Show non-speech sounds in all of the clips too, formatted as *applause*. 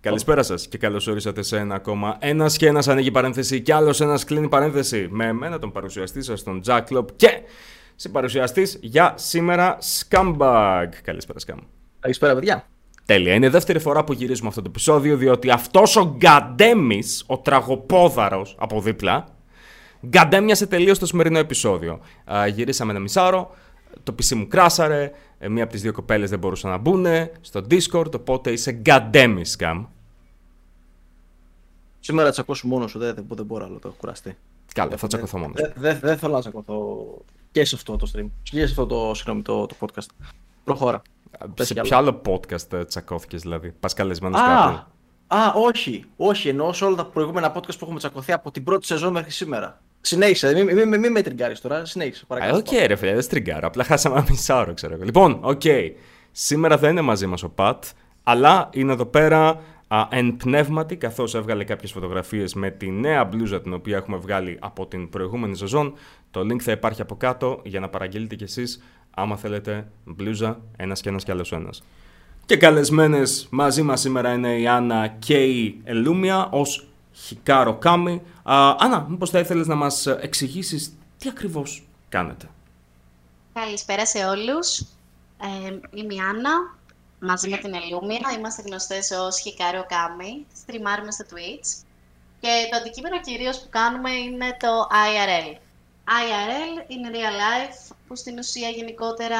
Καλησπέρα σας και καλώς ορίσατε σε ένα ακόμα. Ένας και ένας ανοίγει παρένθεση και άλλος ένας κλείνει παρένθεση. Με εμένα τον παρουσιαστή σας, τον Jack Club και συμπαρουσιαστής για σήμερα Scumbag. Καλησπέρα, Scum. Καλησπέρα, παιδιά. Τέλεια. Είναι η δεύτερη φορά που γυρίζουμε αυτό το επεισόδιο, διότι αυτός ο Γκαντέμις, ο τραγοπόδαρος από δίπλα, γκαντέμιασε τελείως το σημερινό επεισόδιο. Α, γυρίσαμε ένα μισάρο, το PC μου κράσαρε, ε, μία από τις δύο κοπέλες δεν μπορούσαν να μπουν στο Discord, οπότε είσαι γκαντέμι, Σκαμ. Σήμερα τσακώσου μόνος σου, δεν, δεν μπορώ άλλο, το έχω κουραστεί. Καλά, θα τσακωθώ μόνος. Δεν δε, δε θέλω να τσακωθώ και σε αυτό το stream. Και σε αυτό το, συγγνώμη, το, το podcast. Προχώρα. Σε ποιο άλλο podcast ε, τσακώθηκες, δηλαδή; Πας καλεσμένος κάποιον. Α, όχι. Όχι, ενώ σε όλα τα προηγούμενα podcast που έχουμε τσακωθεί από την πρώτη σεζόν μέχρι σήμερα. Συνέχισε, μην μη, μη, μη με τριγκάρεις τώρα. Συνέχισε, παρακαλώ. OK, okay, ρε φίλε, δεν στριγκάρω. Απλά χάσαμε ένα μισάωρο, ξέρω εγώ. Λοιπόν, OK. Okay. Σήμερα δεν είναι μαζί μας ο Πατ, αλλά είναι εδώ πέρα α, εν πνεύματι, καθώς έβγαλε κάποιες φωτογραφίες με τη νέα μπλούζα την οποία έχουμε βγάλει από την προηγούμενη σεζόν. Το link θα υπάρχει από κάτω για να παραγγείλετε κι εσείς, άμα θέλετε, μπλούζα, ένας και ένας κι άλλος ένας. Και καλεσμένες μαζί μας σήμερα είναι η Άννα και η Ελούμια ως Χικάρο Κάμι. Άννα, μήπως θα ήθελες να μας εξηγήσεις τι ακριβώς κάνετε; Καλησπέρα σε όλους. Ε, είμαι η Άννα, μαζί με την Ελούμια. Είμαστε γνωστές ως Χικάρο Κάμι. Στριμάρουμε στο Twitch. Και το αντικείμενο κυρίως που κάνουμε είναι το IRL. IRL είναι real life, που στην ουσία γενικότερα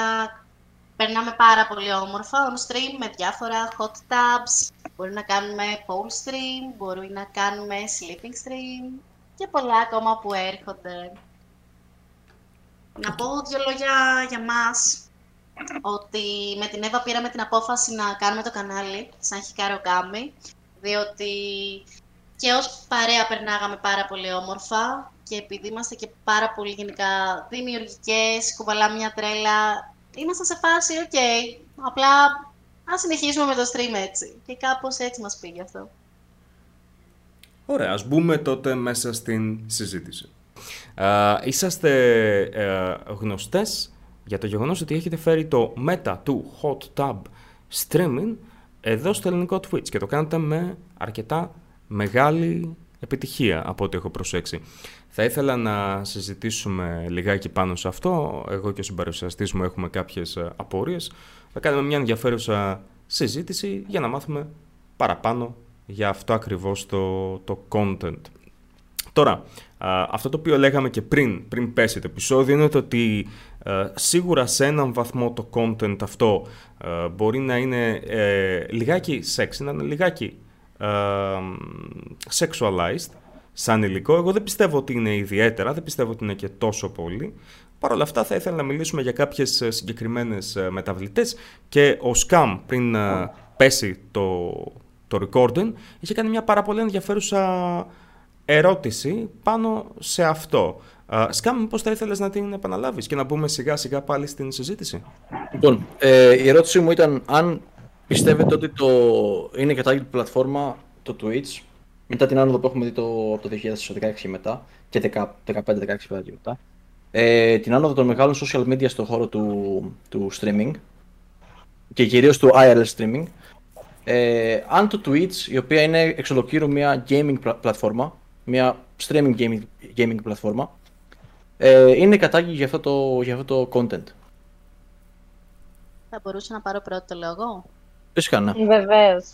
περνάμε πάρα πολύ όμορφα on stream με διάφορα hot tubs. Μπορεί να κάνουμε pole stream, μπορεί να κάνουμε sleeping stream και πολλά ακόμα που έρχονται. Να πω δύο λόγια για μας, ότι με την Εύα πήραμε την απόφαση να κάνουμε το κανάλι, σαν Χικάρο Κάμι, διότι και ως παρέα περνάγαμε πάρα πολύ όμορφα και επειδή είμαστε και πάρα πολύ γενικά δημιουργικές, κουβαλάμε μια τρέλα, ήμασταν σε φάση, OK, okay, απλά ας συνεχίσουμε με το stream έτσι. Και κάπως έτσι μας πήγε αυτό. Ωραία, ας μπούμε τότε μέσα στην συζήτηση. Ε, είσαστε ε, γνωστές για το γεγονός ότι έχετε φέρει το meta του Hot Tub Streaming εδώ στο ελληνικό Twitch και το κάνετε με αρκετά μεγάλη επιτυχία από ό,τι έχω προσέξει. Θα ήθελα να συζητήσουμε λιγάκι πάνω σε αυτό. Εγώ και ο συμπαρουσιαστής μου έχουμε κάποιες ε, απορίες. Θα κάνουμε μια ενδιαφέρουσα συζήτηση για να μάθουμε παραπάνω για αυτό ακριβώς το, το content. Τώρα, αυτό το οποίο λέγαμε και πριν, πριν πέσει το επεισόδιο είναι το ότι ε, σίγουρα σε έναν βαθμό το content αυτό ε, μπορεί να είναι λιγάκι sexy, να είναι λιγάκι sexualized σαν υλικό. Εγώ δεν πιστεύω ότι είναι ιδιαίτερα, δεν πιστεύω ότι είναι και τόσο πολύ. Παρ' όλα αυτά θα ήθελα να μιλήσουμε για κάποιες ε, συγκεκριμένες ε, μεταβλητές και ο Scam πριν ε, πέσει το, το recording είχε κάνει μια πάρα πολύ ενδιαφέρουσα ερώτηση πάνω σε αυτό. Σκάμ, πώς θα ήθελες να την επαναλάβεις και να μπούμε σιγά σιγά πάλι στην συζήτηση; Λοιπόν, ε, η ερώτηση μου ήταν αν πιστεύετε ότι το είναι κατάλληλη πλατφόρμα το Twitch μετά την άνοδο που έχουμε δει το, από το 2016 και μετά, και 15-16 και μετά, ε, την άνοδο των μεγάλων social media στον χώρο του, του streaming και κυρίως του IRL streaming, ε, αν το Twitch, η οποία είναι εξ ολοκλήρου μια gaming πλατφόρμα, μια streaming gaming, gaming πλατφόρμα, ε, είναι κατάλληλη για αυτό, το, για αυτό το content. Θα μπορούσα να πάρω πρώτο λόγο; Φυσικά, ναι. Βεβαίως.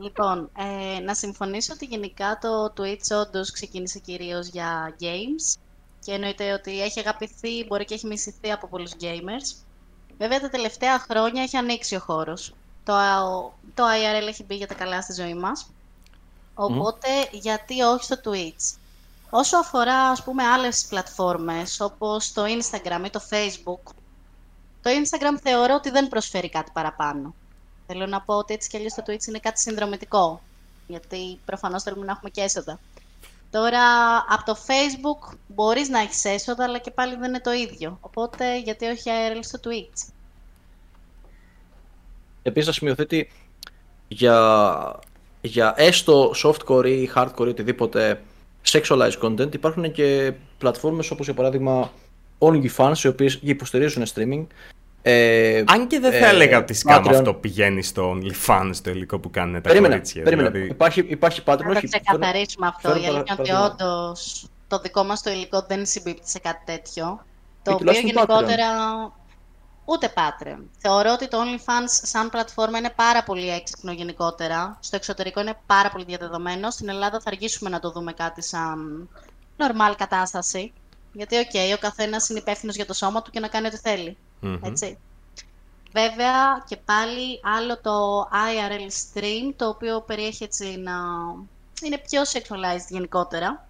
Λοιπόν, ε, να συμφωνήσω ότι γενικά το Twitch όντως ξεκίνησε κυρίως για games και εννοείται ότι έχει αγαπηθεί, μπορεί και έχει μισηθεί από πολλούς gamers. Βέβαια τα τελευταία χρόνια έχει ανοίξει ο χώρος. Το, το IRL έχει μπει για τα καλά στη ζωή μας. Οπότε, γιατί όχι στο Twitch; Όσο αφορά, ας πούμε, άλλες πλατφόρμες, όπως το Instagram ή το Facebook, το Instagram θεωρώ ότι δεν προσφέρει κάτι παραπάνω. Θέλω να πω ότι έτσι κι αλλιώς το Twitch είναι κάτι συνδρομητικό, γιατί προφανώς θέλουμε να έχουμε και έσοδα. Τώρα, από το Facebook μπορείς να έχεις έσοδα, αλλά και πάλι δεν είναι το ίδιο. Οπότε, γιατί όχι ARL στο Twitch; Επίσης, να σημειωθεί για, για έστω softcore ή hardcore ή οτιδήποτε sexualized content υπάρχουν και πλατφόρμες όπως για παράδειγμα OnlyFans οι οποίες υποστηρίζουν streaming Ε, Αν και δεν θα ε, έλεγα ότι σκάμ Patreon. αυτό πηγαίνει στο OnlyFans το υλικό που κάνουν τα Περίμενε, κορίτσια. περίμενε. Δηλαδή, Υπάρχει, υπάρχει Patreon, Να το όχι. ξεκαθαρίσουμε αυτό. φέρνω Η αλήθεια είναι ότι παραδείγματα. όντως το δικό μας το υλικό δεν συμπίπτει σε κάτι τέτοιο. Το Ή οποίο τουλάχιστον γενικότερα. Ούτε Patreon. Θεωρώ ότι το OnlyFans σαν πλατφόρμα είναι πάρα πολύ έξυπνο γενικότερα. Στο εξωτερικό είναι πάρα πολύ διαδεδομένο. Στην Ελλάδα θα αργήσουμε να το δούμε κάτι σαν normal κατάσταση. Γιατί, οκ, ο καθένας είναι υπεύθυνος για το σώμα του και να κάνει ό,τι θέλει. Μμμ. Έτσι. Βέβαια και πάλι άλλο το IRL stream, το οποίο περιέχει έτσι να είναι πιο sexualized γενικότερα.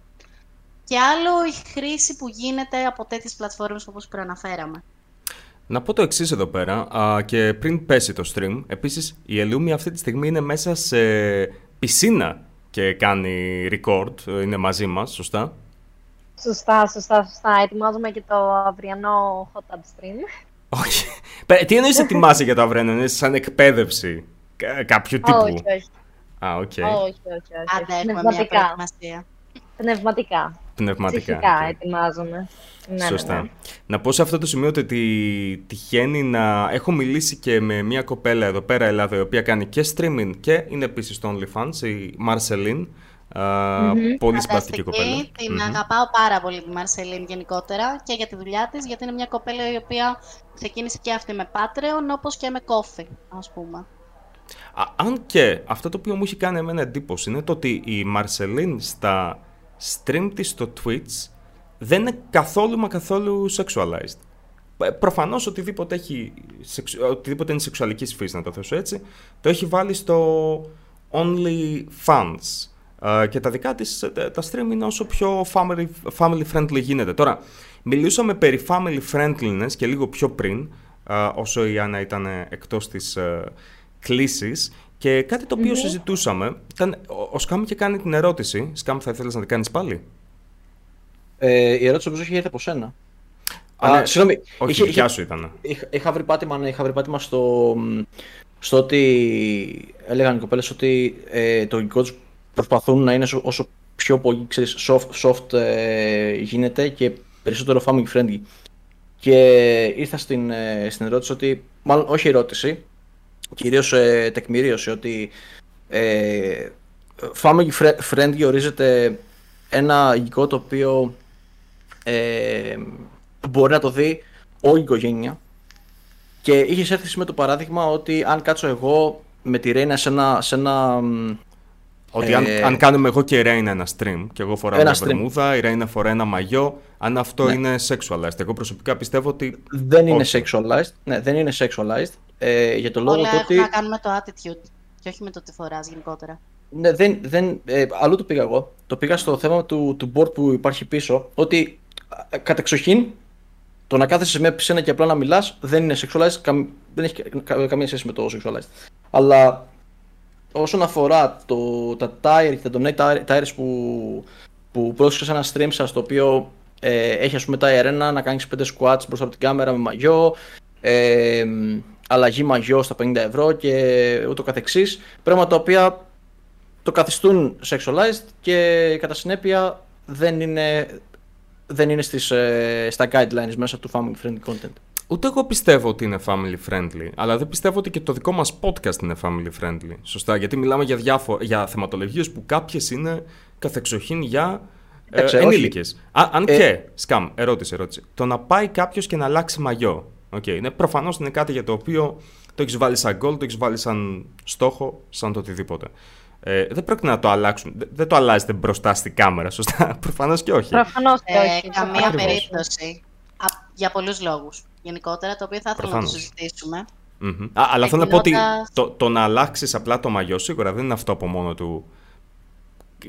Και άλλο η χρήση που γίνεται από τέτοιες πλατφόρμες όπως προαναφέραμε. Να πω το εξής εδώ πέρα α, και πριν πέσει το stream. Επίσης η Ελούμη αυτή τη στιγμή είναι μέσα σε πισίνα και κάνει record, είναι μαζί μας, σωστά; Σωστά, σωστά, σωστά. Ετοιμάζουμε και το αυριανό hot tub stream. Όχι. Πε- Τι εννοείς ετοιμάσει για το αυριανό, είναι σαν εκπαίδευση κα- κάποιου τύπου; όχι, όχι. Α, οκ. όχι, όχι, όχι. Άντε, έχουμε μια Πνευματικά. προετοιμασία. Πνευματικά. Πνευματικά. Ψυχικά οκ. ετοιμάζομαι. Ναι, Σωστά. Ναι, ναι. Να πω σε αυτό το σημείο ότι τυχαίνει να έχω μιλήσει και με μια κοπέλα εδώ πέρα Ελλάδα η οποία κάνει και streaming και είναι επίσης στο OnlyFans, η Μαρσελίν. Α, Πολύ συμπαθητική κοπέλα. Φανταστική, την Μμμ. αγαπάω πάρα πολύ τη Μαρσελίν γενικότερα και για τη δουλειά της, γιατί είναι μια κοπέλα η οποία ξεκίνησε και αυτή με Patreon, όπως και με Coffee, ας πούμε. Α, αν και αυτό το οποίο μου έχει κάνει εμένα εντύπωση είναι το ότι η Μαρσελίν στα stream της στο Twitch δεν είναι καθόλου μα καθόλου sexualized. Ε, Προφανώς οτιδήποτε, έχει, σεξ- οτιδήποτε είναι σεξουαλικής φύσης, να το θέσω έτσι, το έχει βάλει στο only fans. Ε, και τα δικά της, ε, τα stream είναι όσο πιο family, family friendly γίνεται. Τώρα, μιλούσαμε περί family friendliness και λίγο πιο πριν, ε, όσο η Άννα ήταν εκτός της ε, κλήσης, και κάτι το οποιο συζητούσαμε, ήταν, ο, ο Σκάμ είχε κάνει την ερώτηση, Σκάμ θα ήθελες να την κάνεις πάλι; Ε, η ερώτηση όμως έχει έρθει από σένα. Α, ναι. Α, συγγνώμη. Όχι, είχε- δικιά είχε- σου ήταν. Είχα, είχα βρει πάτημα, ναι, είχα βρει πάτημα στο, στο ότι έλεγαν οι κοπέλες ότι ε, το υλικό τους προσπαθούν να είναι όσο- όσο πιο πολύ ξέρεις, soft, soft ε, γίνεται και περισσότερο family friendly. Και ήρθα στην, ε, στην ερώτηση ότι, μάλλον όχι ερώτηση, κυρίως ε, τεκμηρίωση ότι ε, family fri- friendly ορίζεται ένα υλικό το οποίο ε, μπορεί να το δει όλη η οικογένεια. Και είχες έρθει με το παράδειγμα ότι αν κάτσω εγώ με τη Ρέινα σε ένα. Σε ένα μ, Ότι αν, Ε, αν κάνουμε εγώ και η Ρέινα ένα stream και εγώ φοράω Ένα μια stream. βερμούδα, η Ρέινα φοράει ένα μαγιό, αν αυτό Ναι. είναι sexualized. Εγώ προσωπικά πιστεύω ότι. δεν είναι Όχι. sexualized. Ναι, δεν είναι sexualized. Ε, για το λόγο Όλα του έχουν ότι. να κάνουν με το attitude και όχι με το τι φοράς γενικότερα. Ναι, δεν, δεν, ε, αλλού το πήγα εγώ. Το πήγα στο θέμα του, του board που υπάρχει πίσω. Ότι ε, κατεξοχήν το να κάθεσαι σε μια πισίνα και απλά να μιλάς δεν είναι sexualized. καμ- δεν έχει κα- κα- καμία σχέση με το sexualized. Αλλά όσον αφορά το, τα tire και τα donate tire- tires που, που πρόσεξα σε ένα stream σας το οποίο ε, έχει ας πούμε tire 1 να κάνεις 5 squats μπροστά από την κάμερα με μαγιό ε, αλλαγή μαγιό στα 50 ευρώ και ούτω καθεξής πράγματα τα οποία το καθιστούν sexualized και κατά συνέπεια δεν είναι, δεν είναι στις, ε, στα guidelines μέσα του family friendly content. Ούτε εγώ πιστεύω ότι είναι family friendly, αλλά δεν πιστεύω ότι και το δικό μας podcast είναι family friendly. Σωστά, γιατί μιλάμε για, διάφο- για θεματολογίες που κάποιες είναι καθεξοχήν για ε, Εντάξει, όχι. ενήλικες. Α, αν Ε, και, σκάμ, ερώτηση, ερώτηση. Το να πάει κάποιος και να αλλάξει μαγιό. Okay, είναι, προφανώς είναι κάτι για το οποίο το έχεις βάλει σαν goal, το έχεις βάλει σαν στόχο, σαν το οτιδήποτε. Ε, δεν πρόκειται να το αλλάξουν. Δεν, δεν το αλλάζετε μπροστά στην κάμερα, σωστά. *laughs* Προφανώς και όχι. Προφανώς και Ε, όχι. καμία Ακριβώς. περίπτωση. Α, για πολλούς λόγους. Γενικότερα, το οποίο θα ήθελα να το Προφανώς. συζητήσουμε. Μμμ. Α, αλλά θέλω να πω ότι Εκκινώντας- το, το να αλλάξεις απλά το μαγιό σίγουρα δεν είναι αυτό από μόνο του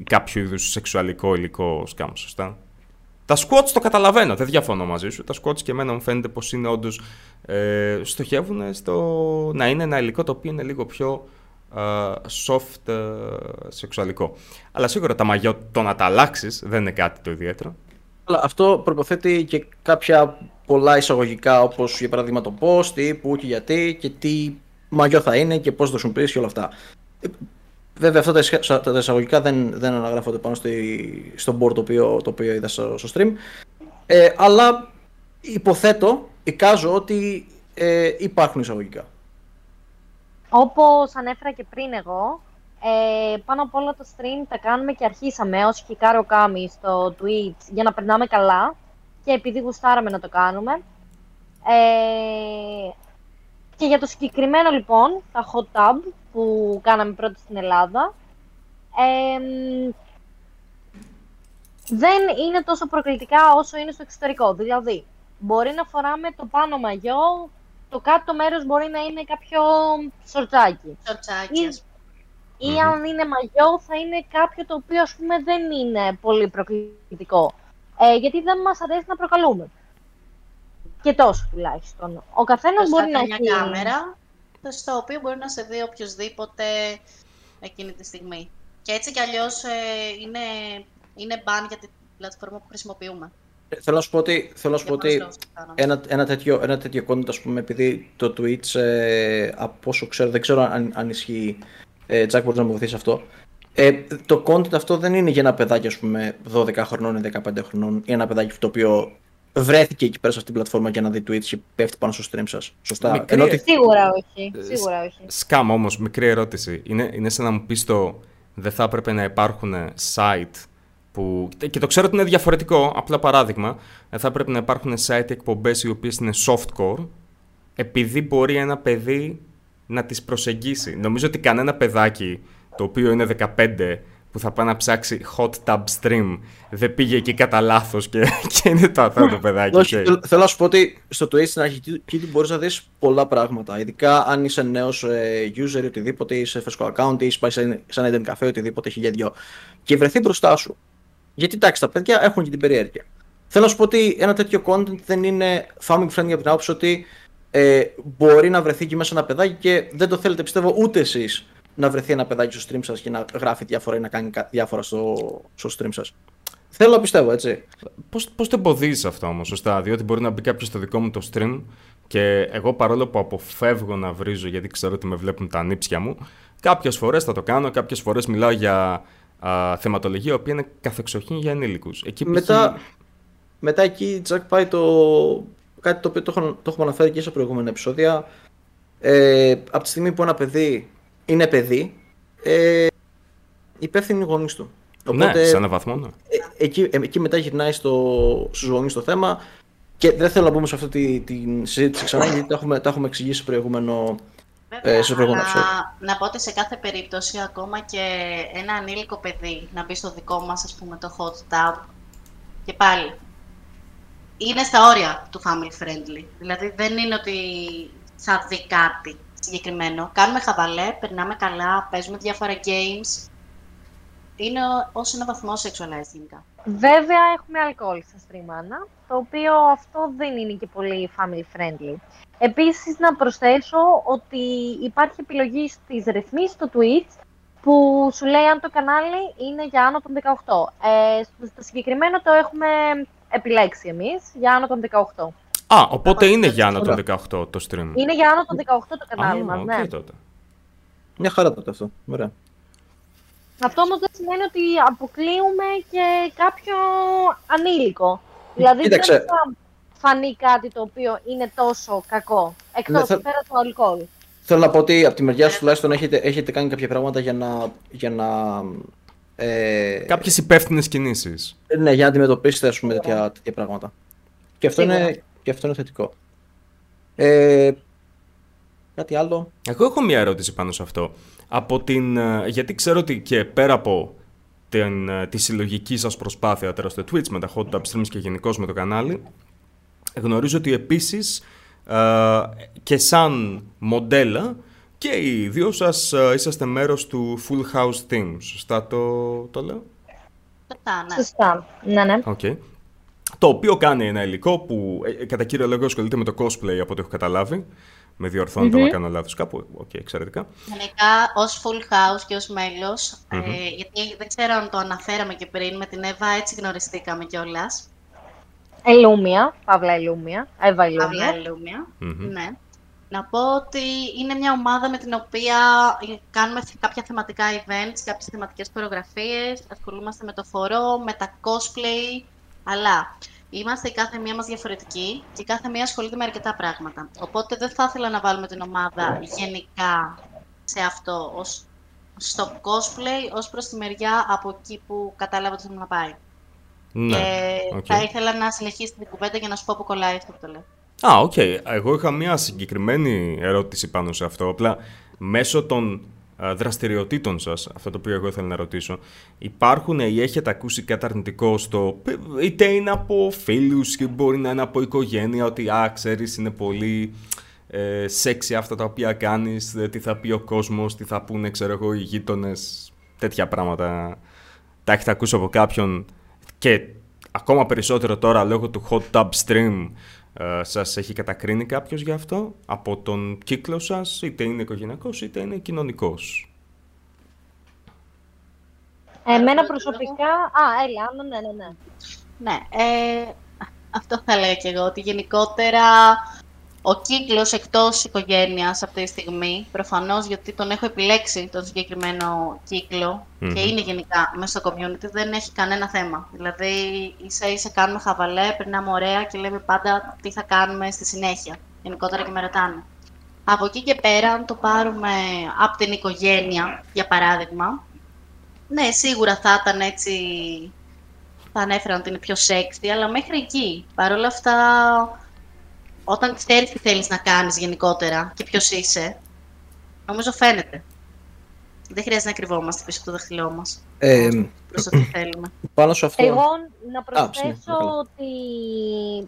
κάποιο είδους σεξουαλικό υλικό σκάμ, σωστά; Τα squats το καταλαβαίνω, δεν διαφωνώ μαζί σου. Τα squats και εμένα μου φαίνεται πως είναι όντως. Ε, στοχεύουν στο να είναι ένα υλικό το οποίο είναι λίγο πιο ε, soft ε, σεξουαλικό. Αλλά σίγουρα τα μαγιό το να τα αλλάξεις δεν είναι κάτι το ιδιαίτερο. Αλλά αυτό προποθέτει και κάποια πολλά εισαγωγικά όπως για παράδειγμα το πώς, τι, πού και γιατί και τι μαγιό θα είναι και πώς θα το χρησιμοποιήσει και όλα αυτά. Ε, Βέβαια αυτά τα εισα- τα εισαγωγικά δεν, δεν αναγράφονται πάνω στη, στο board το οποίο, το οποίο είδα στο, στο stream. Ε, αλλά υποθέτω, εικάζω ότι ε, υπάρχουν εισαγωγικά. Όπως ανέφερα και πριν εγώ, ε, πάνω απ' όλα το stream τα κάνουμε και αρχίσαμε ως Hikaru Kami στο Twitch για να περνάμε καλά και επειδή γουστάραμε να το κάνουμε. Ε, και για το συγκεκριμένο λοιπόν, τα hot tub που κάναμε πρώτα στην Ελλάδα, ε, δεν είναι τόσο προκλητικά όσο είναι στο εξωτερικό. Δηλαδή, μπορεί να φοράμε το πάνω μαγιό, το κάτω μέρος μπορεί να είναι κάποιο σορτσάκι. Σορτσάκι, Ή, ας ή αν είναι μαγιό θα είναι κάποιο το οποίο ας πούμε δεν είναι πολύ προκλητικό. Ε, γιατί δεν μας αρέσει να προκαλούμε. Και τόσο τουλάχιστον. Ο καθένας Μπροστά μπορεί να μια έχει... κάμερα, στο οποίο μπορεί να σε δει οποιοδήποτε εκείνη τη στιγμή. Και έτσι κι αλλιώς ε, είναι, είναι ban για την πλατφόρμα που χρησιμοποιούμε. Ε, Θέλω να σου πω ότι, θέλω να σου πω Για πολλούς ότι λόγους το κάναμε. ένα, ένα, τέτοιο, ένα τέτοιο content, ας πούμε, επειδή το Twitch, ε, από όσο ξέρω, δεν ξέρω αν, αν ισχύει, ε, Τζακ μπορείς να μου βοηθήσεις αυτό, ε, το content αυτό δεν είναι για ένα παιδάκι, ας πούμε, 12 χρονών ή 15 χρονών, ή ένα παιδάκι το οποίο βρέθηκε εκεί πέρα σε αυτή την πλατφόρμα για να δει Twitch και πέφτει πάνω στο stream σας. Σωστά. Μικρή- Ενώ ότι Σίγουρα όχι. Ε, Σίγουρα όχι. Σκάμ όμως, μικρή ερώτηση. Είναι, είναι σαν να μου πεις το δεν θα έπρεπε να υπάρχουν site που... Και το ξέρω ότι είναι διαφορετικό, απλά παράδειγμα. Δεν θα έπρεπε να υπάρχουν site εκπομπές οι οποίες είναι softcore επειδή μπορεί ένα παιδί να τις προσεγγίσει. Νομίζω ότι κανένα παιδάκι το οποίο είναι 15 που θα πάει να ψάξει hot tub stream δεν πήγε εκεί κατά λάθος και, *laughs* και είναι το αθώο παιδάκι. Όχι, οκ. θέλω- θέλω να σου πω ότι στο Twitch στην αρχή εκεί μπορείς να δεις πολλά πράγματα. Ειδικά αν είσαι νέος user ή οτιδήποτε, είσαι φρέσκο account ή είσαι πάει σε σε ένα Eden Cafe οτιδήποτε χιλιά δυο. Και βρεθεί μπροστά σου. Γιατί εντάξει, τα παιδιά έχουν και την περιέργεια. Θέλω να σου πω ότι ένα τέτοιο content δεν είναι family friendly από την άποψη ότι ε, μπορεί να βρεθεί εκεί μέσα ένα παιδάκι και δεν το θέλετε, πιστεύω, ούτε εσείς να βρεθεί ένα παιδάκι στο stream σας και να γράφει διάφορα ή να κάνει κα- διάφορα στο, στο stream σας. Θέλω να πιστεύω, έτσι. Πώς, πώς το εμποδίζεις αυτό όμως, σωστά, διότι μπορεί να μπει κάποιος στο δικό μου το stream και εγώ παρόλο που αποφεύγω να βρίζω γιατί ξέρω ότι με βλέπουν τα νύψια μου, κάποιες φορές θα το κάνω, κάποιες φορές μιλάω για α, θεματολογία, η οποία είναι καθεξοχήν για ενήλικους. Εκεί π.χ. Μετά, μετά εκεί, Τζακ, πάει το. κάτι το οποίο το, έχω, το έχουμε αναφέρει και σε προηγούμενα επεισόδια. Ε, από τη στιγμή που ένα παιδί είναι παιδί, ε, υπεύθυνοι οι γονείς του. Ναι, σε έναν βαθμό, ναι. ε, εκεί, ε, εκεί μετά γυρνάει στο, στους γονείς το θέμα και δεν θέλω να μπούμε σε αυτή τη, την συζήτηση ξανά γιατί τα έχουμε, τα έχουμε εξηγήσει σε προηγούμενο Βέβαια, Ε, σε προηγούμενο αλλά να πω ότι σε κάθε περίπτωση, ακόμα και ένα ανήλικο παιδί να μπει στο δικό μας, ας πούμε, το hot tub, και πάλι, είναι στα όρια του family friendly. Δηλαδή, δεν είναι ότι θα δει κάτι συγκεκριμένο. Κάνουμε χαβαλέ, περνάμε καλά, παίζουμε διάφορα games. Είναι ως ένα βαθμό sexualized γενικά. Βέβαια έχουμε αλκοόλ στα stream μας, το οποίο αυτό δεν είναι και πολύ family friendly. Επίσης να προσθέσω ότι υπάρχει επιλογή στις ρυθμίσεις του Twitch που σου λέει αν το κανάλι είναι για άνω των 18. Ε, στο, στο συγκεκριμένο το έχουμε επιλέξει εμείς για άνω των 18. Α, οπότε είναι για άνω Ωραία. των 18 το stream. Είναι για άνω των 18 το κανάλι Α, μας, οκ, ναι. τότε. Μια χαρά τότε αυτό. Ωραία. Αυτό όμως δεν σημαίνει ότι αποκλείουμε και κάποιο ανήλικο. Δηλαδή Κοίταξε. δεν θα φανεί κάτι το οποίο είναι τόσο κακό, εκτός Ναι, θα- πέρα του αλκοόλ. Θέλω να πω ότι από τη μεριά σου τουλάχιστον έχετε, έχετε κάνει κάποια πράγματα για να. Για να ε, Κάποιες υπεύθυνες κινήσεις. Ναι, για να αντιμετωπίσετε ας πούμε, τέτοια, τέτοια πράγματα. Και αυτό, Σίγουρα. είναι, και αυτό είναι θετικό. Ε, κάτι άλλο. Εγώ έχω μια ερώτηση πάνω σε αυτό. Από την, ε, γιατί ξέρω ότι και πέρα από την, ε, τη συλλογική σας προσπάθεια τώρα στο Twitch με τα hot tub streams και γενικώς με το κανάλι, γνωρίζω ότι επίσης ε, και σαν μοντέλα και οι δύο σας ε, είσαστε μέρος του Full House Team. Σωστά το, το λέω; Σωστά, ναι. Σωστά. Ναι, ναι. Οκ. Το οποίο κάνει ένα υλικό που ε, κατά κύριο λόγο ασχολείται με το cosplay από ό,τι έχω καταλάβει. Με διορθώνετε Μμμ. άμα κάνω λάθος κάπου. Οκ, εξαιρετικά. Γενικά, ως full house και ως μέλος, ε, γιατί δεν ξέρω αν το αναφέραμε και πριν, με την Εύα έτσι γνωριστήκαμε κιόλας. Ελούμια, Παύλα Ελούμια, Εύα Παύλα Ελούμια. Ελούμια. Μμμ. Ναι. Να πω ότι είναι μια ομάδα με την οποία κάνουμε κάποια θεματικά events, κάποιες θεματικές χορογραφίες, ασχολούμαστε με το χορό, με τα cosplay, αλλά Είμαστε η κάθε μία μας διαφορετική και η κάθε μία ασχολείται με αρκετά πράγματα. Οπότε δεν θα ήθελα να βάλουμε την ομάδα γενικά σε αυτό, ως, στο cosplay, ως προς τη μεριά από εκεί που κατάλαβα ότι θέλω να πάει. Ναι, και οκ. θα ήθελα να συνεχίσει την κουβέντα για να σου πω που κολλάει αυτό που το λέω. Α, οκ. Εγώ είχα μια συγκεκριμένη ερώτηση πάνω σε αυτό. Απλά μέσω των α, δραστηριοτήτων σας, αυτό το οποίο εγώ ήθελα να ρωτήσω, υπάρχουν ή έχετε ακούσει κάτι αρνητικό στο, είτε είναι από φίλους και μπορεί να είναι από οικογένεια, ότι α, ξέρεις, είναι πολύ ε, σεξι αυτά τα οποία κάνεις, ε, τι θα πει ο κόσμος, τι θα πούνε, ξέρω εγώ, οι γείτονες, τέτοια πράγματα. Τα έχετε ακούσει από κάποιον και ακόμα περισσότερο τώρα λόγω του hot tub stream ε, σας έχει κατακρίνει κάποιος για αυτό; Από τον κύκλο σας, είτε είναι οικογενειακός είτε είναι κοινωνικός; Εμένα προσωπικά... Α, έλα, Άννα, ναι, ναι, ναι. Ναι, ε, αυτό θα έλεγα και εγώ, ότι γενικότερα ο κύκλος εκτός οικογένειας αυτή τη στιγμή, προφανώς γιατί τον έχω επιλέξει τον συγκεκριμένο κύκλο Μμμ. και είναι γενικά μέσα στο community, δεν έχει κανένα θέμα. Δηλαδή, ίσα ίσα κάνουμε χαβαλέ, περνάμε ωραία και λέμε πάντα τι θα κάνουμε στη συνέχεια. Γενικότερα και με ρωτάνε. Από εκεί και πέρα, αν το πάρουμε από την οικογένεια, για παράδειγμα, ναι, σίγουρα θα ήταν έτσι θα ανέφεραν ότι είναι πιο sexy, αλλά μέχρι εκεί. Παρ' όλα αυτά, όταν ξέρεις τι θέλεις να κάνεις γενικότερα και ποιος είσαι, νομίζω φαίνεται. Δεν χρειάζεται να κρυβόμαστε πίσω από το δάχτυλό μας. Ε, *clears throat* Προς το τι θέλουμε. πάνω σε αυτό. Εγώ να ψήνω, προσθέσω παρακαλώ. ότι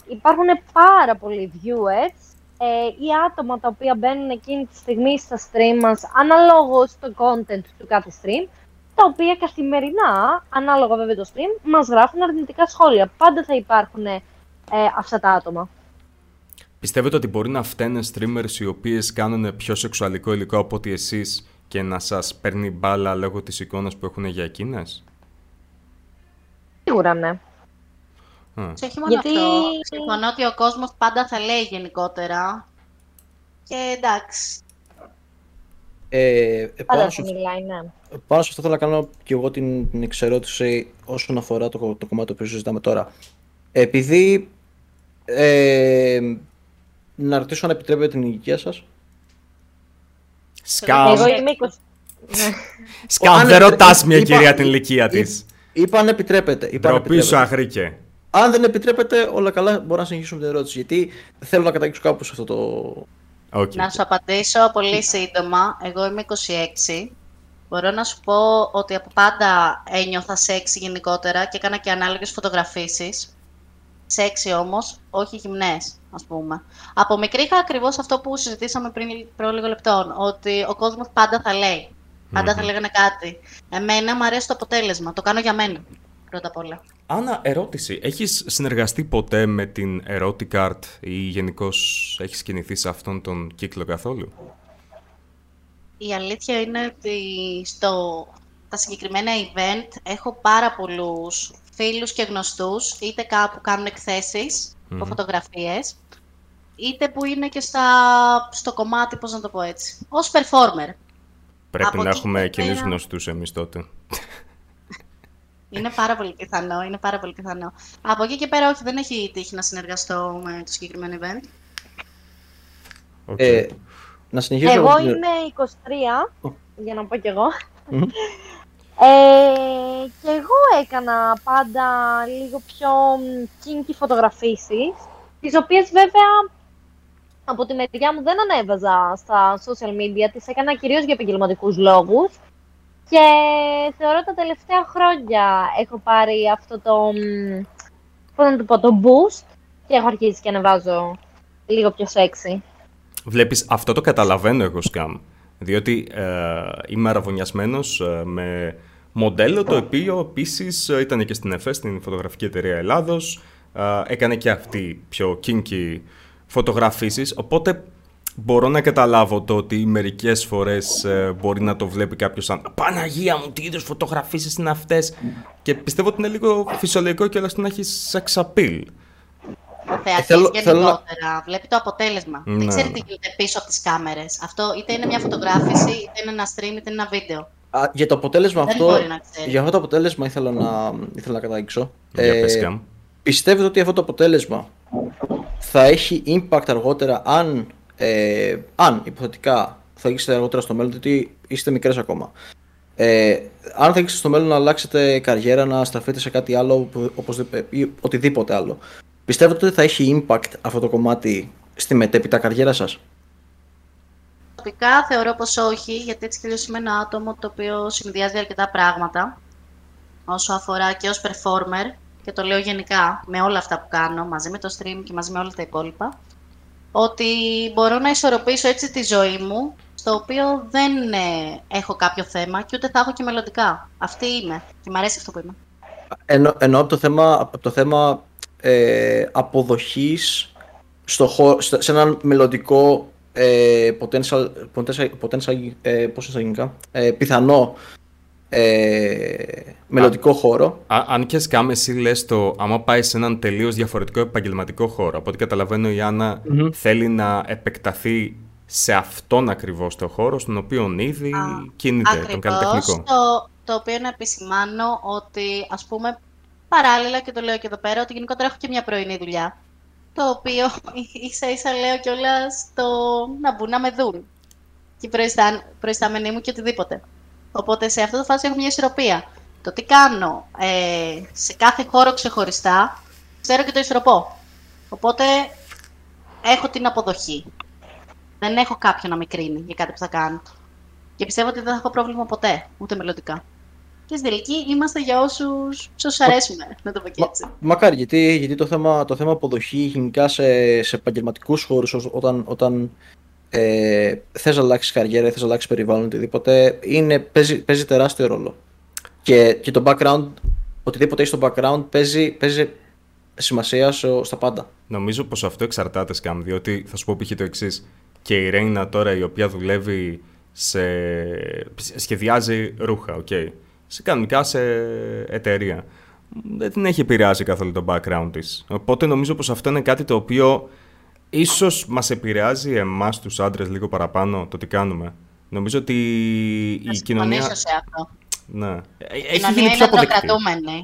υπάρχουν πάρα πολλοί viewers ε, ή άτομα τα οποία μπαίνουν εκείνη τη στιγμή στα stream μας αναλόγως στο content του κάθε stream τα οποία καθημερινά, ανάλογα βέβαια το stream, μας γράφουν αρνητικά σχόλια. Πάντα θα υπάρχουν ε, αυτά τα άτομα. Πιστεύετε ότι μπορεί να φταίνε streamers οι οποίες κάνουν πιο σεξουαλικό υλικό από ότι εσείς και να σας παίρνει μπάλα λόγω της εικόνας που έχουν για εκείνες; Σίγουρα ναι. Α, Και όχι μόνο Γιατί- αυτό. Συμφωνώ ότι ο κόσμος πάντα θα λέει γενικότερα. Και εντάξει. Ε, ε, Πάντα πάνω, θα σε, μιλάει, ναι. πάνω σε αυτό θέλω να κάνω και εγώ την, την εξερώτηση όσον αφορά το, το κομμάτι που συζητάμε τώρα. Επειδή ε, να ρωτήσω αν επιτρέπετε την ηλικία σας. Σκάμ, Εγώ είμαι 20. Ναι. σκάμ, Αν δεν επιτρέ- ρωτάς μια είπα- κυρία την ηλικία της. Είπα αν επιτρέπετε. Είπα αν Ντροπή σου, επιτρέπετε. αχρήκε. Αν δεν επιτρέπετε, όλα καλά, μπορώ να συνεχίσουμε την ερώτηση. Γιατί θέλω να καταγγείλω κάπου σε αυτό το. Οκ. Να σου απαντήσω πολύ σύντομα. Εγώ είμαι 26. Μπορώ να σου πω ότι από πάντα ένιωθα σεξ γενικότερα και έκανα και ανάλογες φωτογραφίσεις. Σεξι όμως, όχι γυμνές, ας πούμε. Από μικρή είχα ακριβώς αυτό που συζητήσαμε πριν προ λίγο λεπτών, ότι ο κόσμος πάντα θα λέει. Πάντα θα λέγανε κάτι. Εμένα μου αρέσει το αποτέλεσμα, το κάνω για μένα, πρώτα απ' όλα. Άννα, ερώτηση. Έχεις συνεργαστεί ποτέ με την Erotic Art ή γενικώ έχεις κινηθεί σε αυτόν τον κύκλο καθόλου; Η αλήθεια είναι ότι στο τα συγκεκριμένα event έχω πάρα πολλούς φίλους και γνωστούς, είτε κάπου κάνουν εκθέσεις από Μμμ. φωτογραφίες, είτε που είναι και στα, στο κομμάτι, πώς να το πω έτσι, ως performer. Πρέπει Από να εκεί έχουμε και κοινούς πέρα- γνωστούς εμείς τότε. Είναι πάρα πολύ πιθανό, είναι πάρα πολύ πιθανό. Από εκεί και πέρα όχι, δεν έχει τύχει να συνεργαστώ με το συγκεκριμένο event. OK. Ε, να συνεχίσω. Εγώ την- είμαι 23, για να πω κι εγώ. Μμμ. Ε, και εγώ έκανα πάντα λίγο πιο μ, kinky φωτογραφίσεις, τις οποίες βέβαια από τη μεριά μου δεν ανέβαζα στα social media, τις έκανα κυρίως για επαγγελματικούς λόγους και θεωρώ τα τελευταία χρόνια έχω πάρει αυτό το, μ, πώς να το πω, το boost και έχω αρχίσει και ανεβάζω λίγο πιο sexy. Βλέπεις, αυτό το καταλαβαίνω εγώ σκάμ. Διότι ε, είμαι αραβωνιασμένος ε, με μοντέλο το οποίο επίσης ε, ήταν και στην ΕΦΕ, στην Φωτογραφική Εταιρεία Ελλάδος. Ε, έκανε και αυτή πιο kinky φωτογραφίσεις. Οπότε μπορώ να καταλάβω το ότι μερικές φορές ε, μπορεί να το βλέπει κάποιος σαν «Παναγία μου, τι είδους φωτογραφίσεις είναι αυτές» και πιστεύω ότι είναι λίγο φυσιολογικό και όλας να έχει sex appeal. Ο θεατής θέλω- θέλω να- γενικότερα βλέπει το αποτέλεσμα. Ναι. Δεν ξέρει τι γίνεται πίσω από τις κάμερες. Αυτό είτε είναι μια φωτογράφηση, είτε είναι ένα stream, είτε είναι ένα βίντεο. Α, για το αποτέλεσμα Δεν αυτό. μπορεί να ξέρει. Για αυτό το αποτέλεσμα ήθελα να, ήθελα να καταγγίξω. Για πες, Καμ. πιστεύετε ότι αυτό το αποτέλεσμα θα έχει impact αργότερα αν, ε, αν υποθετικά θα έχετε αργότερα στο μέλλον, γιατί είστε μικρές ακόμα. Ε, αν θα έχετε στο μέλλον να αλλάξετε καριέρα, να στραφείτε σε κάτι άλλο όπως, ή οτιδήποτε άλλο, πιστεύετε ότι θα έχει impact αυτό το κομμάτι στη μετέπειτα καριέρα σας; Προσωπικά θεωρώ πως όχι, γιατί έτσι κι είμαι ένα άτομο το οποίο συνδυάζει αρκετά πράγματα όσο αφορά και ως performer και το λέω γενικά με όλα αυτά που κάνω, μαζί με το stream και μαζί με όλα τα υπόλοιπα, ότι μπορώ να ισορροπήσω έτσι τη ζωή μου, στο οποίο δεν ε, έχω κάποιο θέμα και ούτε θα έχω και μελλοντικά. Αυτή είμαι και μου αρέσει αυτό που είμαι. Εννοώ από το θέμα, από το θέμα ε, αποδοχής στο σε έναν μελλοντικό ε, potential, potential, potential ε, πώς είναι ε, πιθανό ε, μελλοντικό χώρο. Α, αν και σκάμε εσύ λες το άμα πάει σε έναν τελείως διαφορετικό επαγγελματικό χώρο. Από ό,τι καταλαβαίνω η αννα θέλει να επεκταθεί σε αυτόν ακριβώς το χώρο στον οποίο ήδη Α, κινείται, ακριβώς, τον καλλιτεχνικό. Το, το οποίο να επισημάνω ότι ας πούμε παράλληλα και το λέω και εδώ πέρα ότι γενικότερα έχω και μια πρωινή δουλειά το οποίο *laughs* ίσα ίσα λέω κιόλας το να μπουν να με δουν και προϊστάμενοι μου και οτιδήποτε. Οπότε σε αυτό το φάση έχω μια ισορροπία. Το τι κάνω ε, σε κάθε χώρο ξεχωριστά, ξέρω και το ισορροπώ. Οπότε έχω την αποδοχή. Δεν έχω κάποιον να με κρίνει για κάτι που θα κάνω. Και πιστεύω ότι δεν θα έχω πρόβλημα ποτέ, ούτε μελλοντικά. Και στην τελική είμαστε για όσους όσους αρέσουμε, να το πω και έτσι. Μα, μακάρι, γιατί, γιατί το, θέμα, το θέμα αποδοχή γενικά σε, σε επαγγελματικούς χώρους, όταν, όταν ε, θες να αλλάξεις καριέρα, θες να αλλάξεις περιβάλλον, οτιδήποτε, είναι, παίζει, παίζει τεράστιο ρόλο. Και, και το background, οτιδήποτε έχεις στο background, παίζει, παίζει σημασία στα πάντα. Νομίζω πως αυτό εξαρτάται σκάμ, διότι θα σου πω π.χ. το εξής. Και η Ρέινα τώρα η οποία δουλεύει σε... σχεδιάζει ρούχα, okay, σε κανονικά σε εταιρεία. Δεν την έχει επηρεάσει καθόλου το background της. Οπότε νομίζω πως αυτό είναι κάτι το οποίο ίσως μας επηρεάζει εμάς τους άντρες λίγο παραπάνω το τι κάνουμε. Νομίζω ότι η κοινωνία... σε αυτό. Ναι. Έχει γίνει πιο αποδεκτή.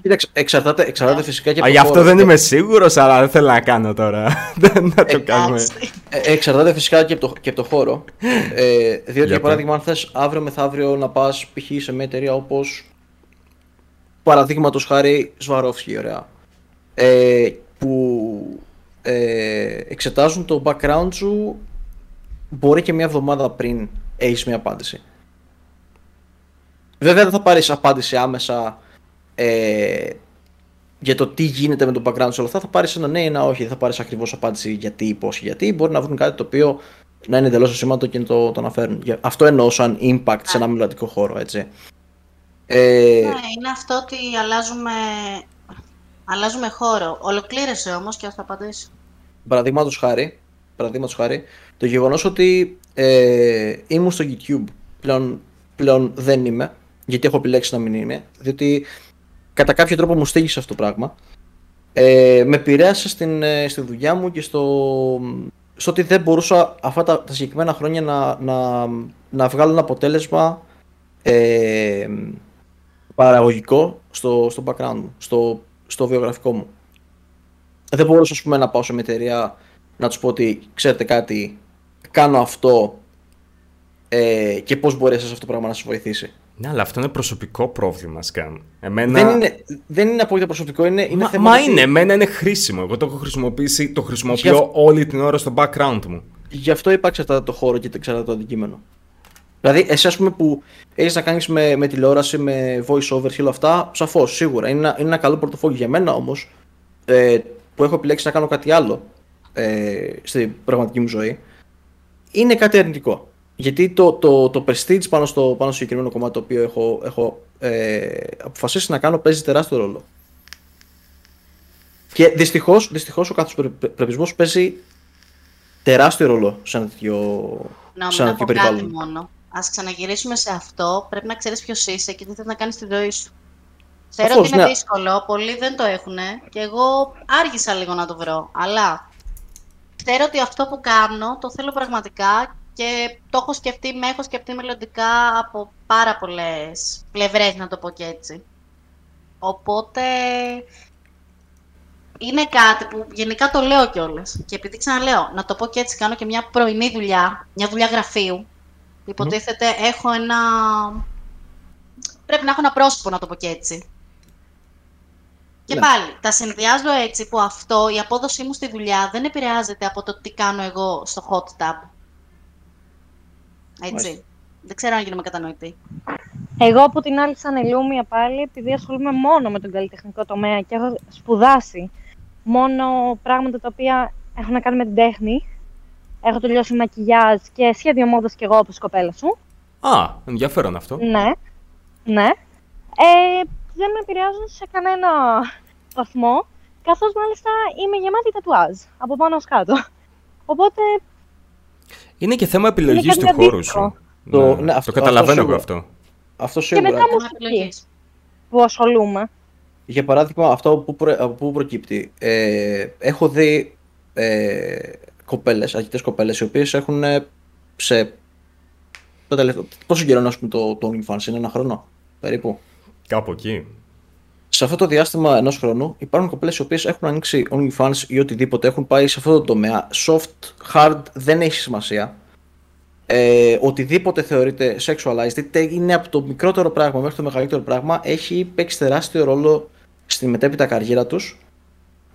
Κοίταξε, εξαρτάται, εξαρτάται φυσικά και από Γι' αυτό δεν είμαι σίγουρος, αλλά δεν θέλω να κάνω τώρα. *laughs* να το κάνουμε. Ε, εξαρτάται φυσικά και από το, και από το χώρο. ε, διότι, για παράδειγμα, αν θες αύριο μεθαύριο να πας π.χ. σε μια εταιρεία όπως παραδείγματος χάρη Σβαρόφσκι, ωραία. Ε, που ε, εξετάζουν το background σου μπορεί και μια εβδομάδα πριν έχεις μια απάντηση. Βέβαια δεν θα πάρεις απάντηση άμεσα ε, για το τι γίνεται με το background σου όλα αυτά. Θα πάρεις ένα ναι ή ένα όχι. Δεν θα πάρεις ακριβώς απάντηση γιατί, πώς, γιατί. Μπορεί να βρουν κάτι το οποίο να είναι εντελώς ασήμαντο και να το, το αναφέρουν. Αυτό εννοώ σαν impact σε ένα μιλατικό χώρο, έτσι. Ε, ναι, είναι αυτό ότι αλλάζουμε, αλλάζουμε χώρο. Ολοκλήρωσε όμως και θα απαντήσω. Παραδείγματος χάρη, παραδείγματος χάρη, το γεγονός ότι ε, ήμουν στο YouTube πλέον, πλέον δεν είμαι, γιατί έχω επιλέξει να μην είμαι, διότι κατά κάποιο τρόπο μου στήγησε αυτό το πράγμα. Ε, με επηρέασε στην, ε, στη δουλειά μου και στο, στο ότι δεν μπορούσα αυτά τα, τα συγκεκριμένα χρόνια να, να, να βγάλω ένα αποτέλεσμα ε, παραγωγικό στο, στο background μου, στο, στο βιογραφικό μου δεν μπορούσα ας πούμε, να πάω σε μια εταιρεία να τους πω ότι ξέρετε κάτι, κάνω αυτό ε, και πώς μπορεί αυτό το πράγμα να σας βοηθήσει. Ναι, αλλά αυτό είναι προσωπικό πρόβλημα, Σκάν. Εμένα... Δεν είναι, δεν είναι απόλυτα προσωπικό, είναι, είναι μα, θέμα. Μα είναι, εμένα είναι χρήσιμο. Εγώ το έχω χρησιμοποιήσει, το χρησιμοποιώ Για... όλη την ώρα στο background μου. Γι' αυτό είπα εξαρτάται το χώρο και εξαρτάται το αντικείμενο. Δηλαδή, εσύ, ας πούμε, που έχεις να κάνεις με, με τηλεόραση, με voice over και όλα αυτά, σαφώς, σίγουρα. Είναι ένα, είναι ένα καλό πορτοφόλι για μένα όμως. Ε, που έχω επιλέξει να κάνω κάτι άλλο ε, στην πραγματική μου ζωή, είναι κάτι αρνητικό. Γιατί το, το, το prestige πάνω στο, πάνω στο συγκεκριμένο κομμάτι το οποίο έχω, έχω ε, αποφασίσει να κάνω παίζει τεράστιο ρόλο. Και δυστυχώς δυστυχώς ο κάθε πρεπισμός παίζει τεράστιο ρόλο σε ένα τέτοιο, να, σε ένα τέτοιο περιβάλλον. Κάτι μόνο. Α ξαναγυρίσουμε σε αυτό. Πρέπει να ξέρεις ποιος είσαι και τι θέλει να κάνεις στη ζωή σου. Ξέρω ότι είναι ναι. δύσκολο, πολλοί δεν το έχουν και εγώ άργησα λίγο να το βρω, αλλά ξέρω ότι αυτό που κάνω το θέλω πραγματικά και το έχω σκεφτεί, με έχω σκεφτεί μελλοντικά από πάρα πολλές πλευρές, να το πω και έτσι. Οπότε, είναι κάτι που γενικά το λέω κιόλας. Και επειδή ξαναλέω, να το πω και έτσι, κάνω και μια πρωινή δουλειά, μια δουλειά γραφείου. Υποτίθεται, έχω ένα. Πρέπει να έχω ένα πρόσωπο, να το πω και έτσι. Και Ναι. πάλι, τα συνδυάζω έτσι που αυτό, η απόδοσή μου στη δουλειά δεν επηρεάζεται από το τι κάνω εγώ στο hot tub. Έτσι. Μάλιστα. Δεν ξέρω αν γίνομαι κατανοητή. Εγώ από την άλλη σαν Ελούμια πάλι, επειδή ασχολούμαι μόνο με τον καλλιτεχνικό τομέα και έχω σπουδάσει μόνο πράγματα τα οποία έχουν να κάνουν με την τέχνη. Έχω τελειώσει μακιγιάζ και σχέδιο μόδας κι εγώ όπως η κοπέλα σου. Α, ενδιαφέρον αυτό. Ναι, ναι. Ε, δεν με επηρεάζουν σε κανένα βαθμό, καθώς μάλιστα είμαι γεμάτη τατουάζ, από πάνω ως κάτω. Οπότε, Είναι και θέμα επιλογής κάτι του χώρου αντίστοιχο. σου. Το- Ναι, ναι, το αυτό- καταλαβαίνω αυτό εγώ σίγουρα. αυτό. Αυτό και σίγουρα. μετά Θέμα μουσική επιλογής. που ασχολούμαι. Για παράδειγμα, αυτό που προ- από πού προκύπτει. Ε, έχω δει ε, κοπέλες, αρκετές κοπέλες, οι οποίες έχουν ε, σε... Το τελευταίο, πόσο καιρό είναι ας πούμε, το, το OnlyFans, είναι ένα χρόνο περίπου. Κάπου εκεί. Σε αυτό το διάστημα ενός χρόνου υπάρχουν κοπέλες οι οποίες έχουν ανοίξει OnlyFans ή οτιδήποτε, έχουν πάει σε αυτό το τομέα. Soft, hard, δεν έχει σημασία. Ε, οτιδήποτε θεωρείται sexualized, είτε είναι από το μικρότερο πράγμα μέχρι το μεγαλύτερο πράγμα, έχει παίξει τεράστιο ρόλο στη μετέπειτα καριέρα τους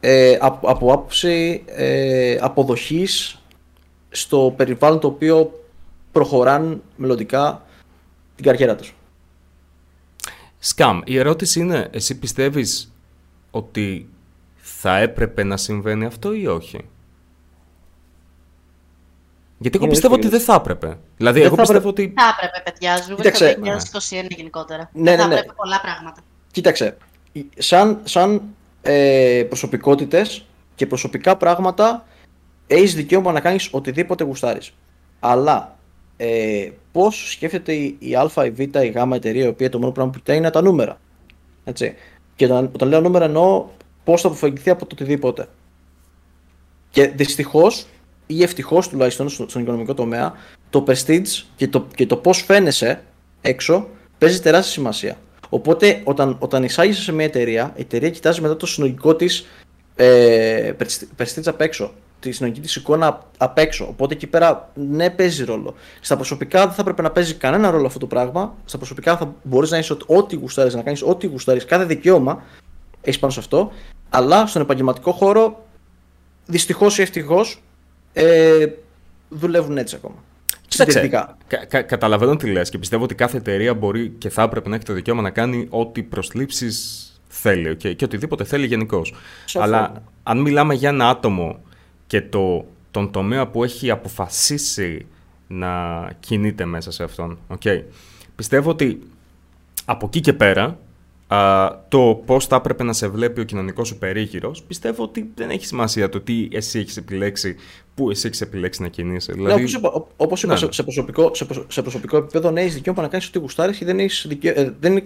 ε, από, από άποψη ε, αποδοχής στο περιβάλλον το οποίο προχωράν μελλοντικά την καριέρα τους. Σκάμ, η ερώτηση είναι, εσύ πιστεύεις ότι θα έπρεπε να συμβαίνει αυτό ή όχι; Γιατί εγώ Είναι πιστεύω ότι δύσκολη δεν θα έπρεπε. Δηλαδή, Δεν εγώ θα πιστεύω ότι... Θα έπρεπε, παιδιά, ζούμε Κοίταξε. το 2021 γενικότερα. Ναι, θα ναι, ναι. έπρεπε πολλά πράγματα. Κοίταξε, σαν, σαν ε, προσωπικότητες και προσωπικά πράγματα έχεις δικαίωμα να κάνεις οτιδήποτε γουστάρεις. Αλλά ε, πώς σκέφτεται η, η Α, η Β, η Γ εταιρεία, η οποία το μόνο πράγμα που κοιτάει είναι τα νούμερα. Έτσι. Και όταν, όταν λέω νούμερα εννοώ πώς θα αποφαγηθεί από το οτιδήποτε. Και δυστυχώς ή ευτυχώς τουλάχιστον στο- στον οικονομικό τομέα, το prestige και το, και το πώς φαίνεσαι έξω παίζει τεράστια σημασία. Οπότε όταν, όταν εισάγεσαι σε μια εταιρεία, η εταιρεία κοιτάζει μετά το συνολικό της ε, prestige απ' έξω. Τη συνολική της εικόνα απ' απ' έξω. Οπότε εκεί πέρα ναι, παίζει ρόλο. Στα προσωπικά δεν θα πρέπει να παίζει κανένα ρόλο αυτό το πράγμα. Στα προσωπικά θα μπορείς να είσαι ό,τι γουστάρεις, να κάνεις ό,τι γουστάρεις, κάθε δικαίωμα έχεις πάνω σε αυτό. Αλλά στον επαγγελματικό χώρο, δυστυχώς ή ευτυχώς, ε, δουλεύουν έτσι ακόμα. Κοίταξε, Συντηρητικά. κα- κα- καταλαβαίνω τι λες και πιστεύω ότι κάθε εταιρεία μπορεί και θα έπρεπε να έχει το δικαίωμα να κάνει ό,τι προσλήψεις θέλει okay, και οτιδήποτε θέλει γενικώς. Σαφώς, Αλλά ναι. αν μιλάμε για ένα άτομο και το, τον τομέα που έχει αποφασίσει να κινείται μέσα σε αυτόν, okay, πιστεύω ότι από εκεί και πέρα α, το πώς θα έπρεπε να σε βλέπει ο κοινωνικός σου περίγυρος πιστεύω ότι δεν έχει σημασία το τι εσύ έχεις επιλέξει, πού εσύ έχεις επιλέξει να κινείσαι. Ναι, Δηλαδή, όπως είπα, ό- όπως είπα Ναι, σε, ναι. σε προσωπικό, σε, προσω- σε προσωπικό επίπεδο, ναι, έχεις δικαίωμα να κάνεις ό,τι γουστάρεις και δεν, έχεις δικαι- ε, δεν,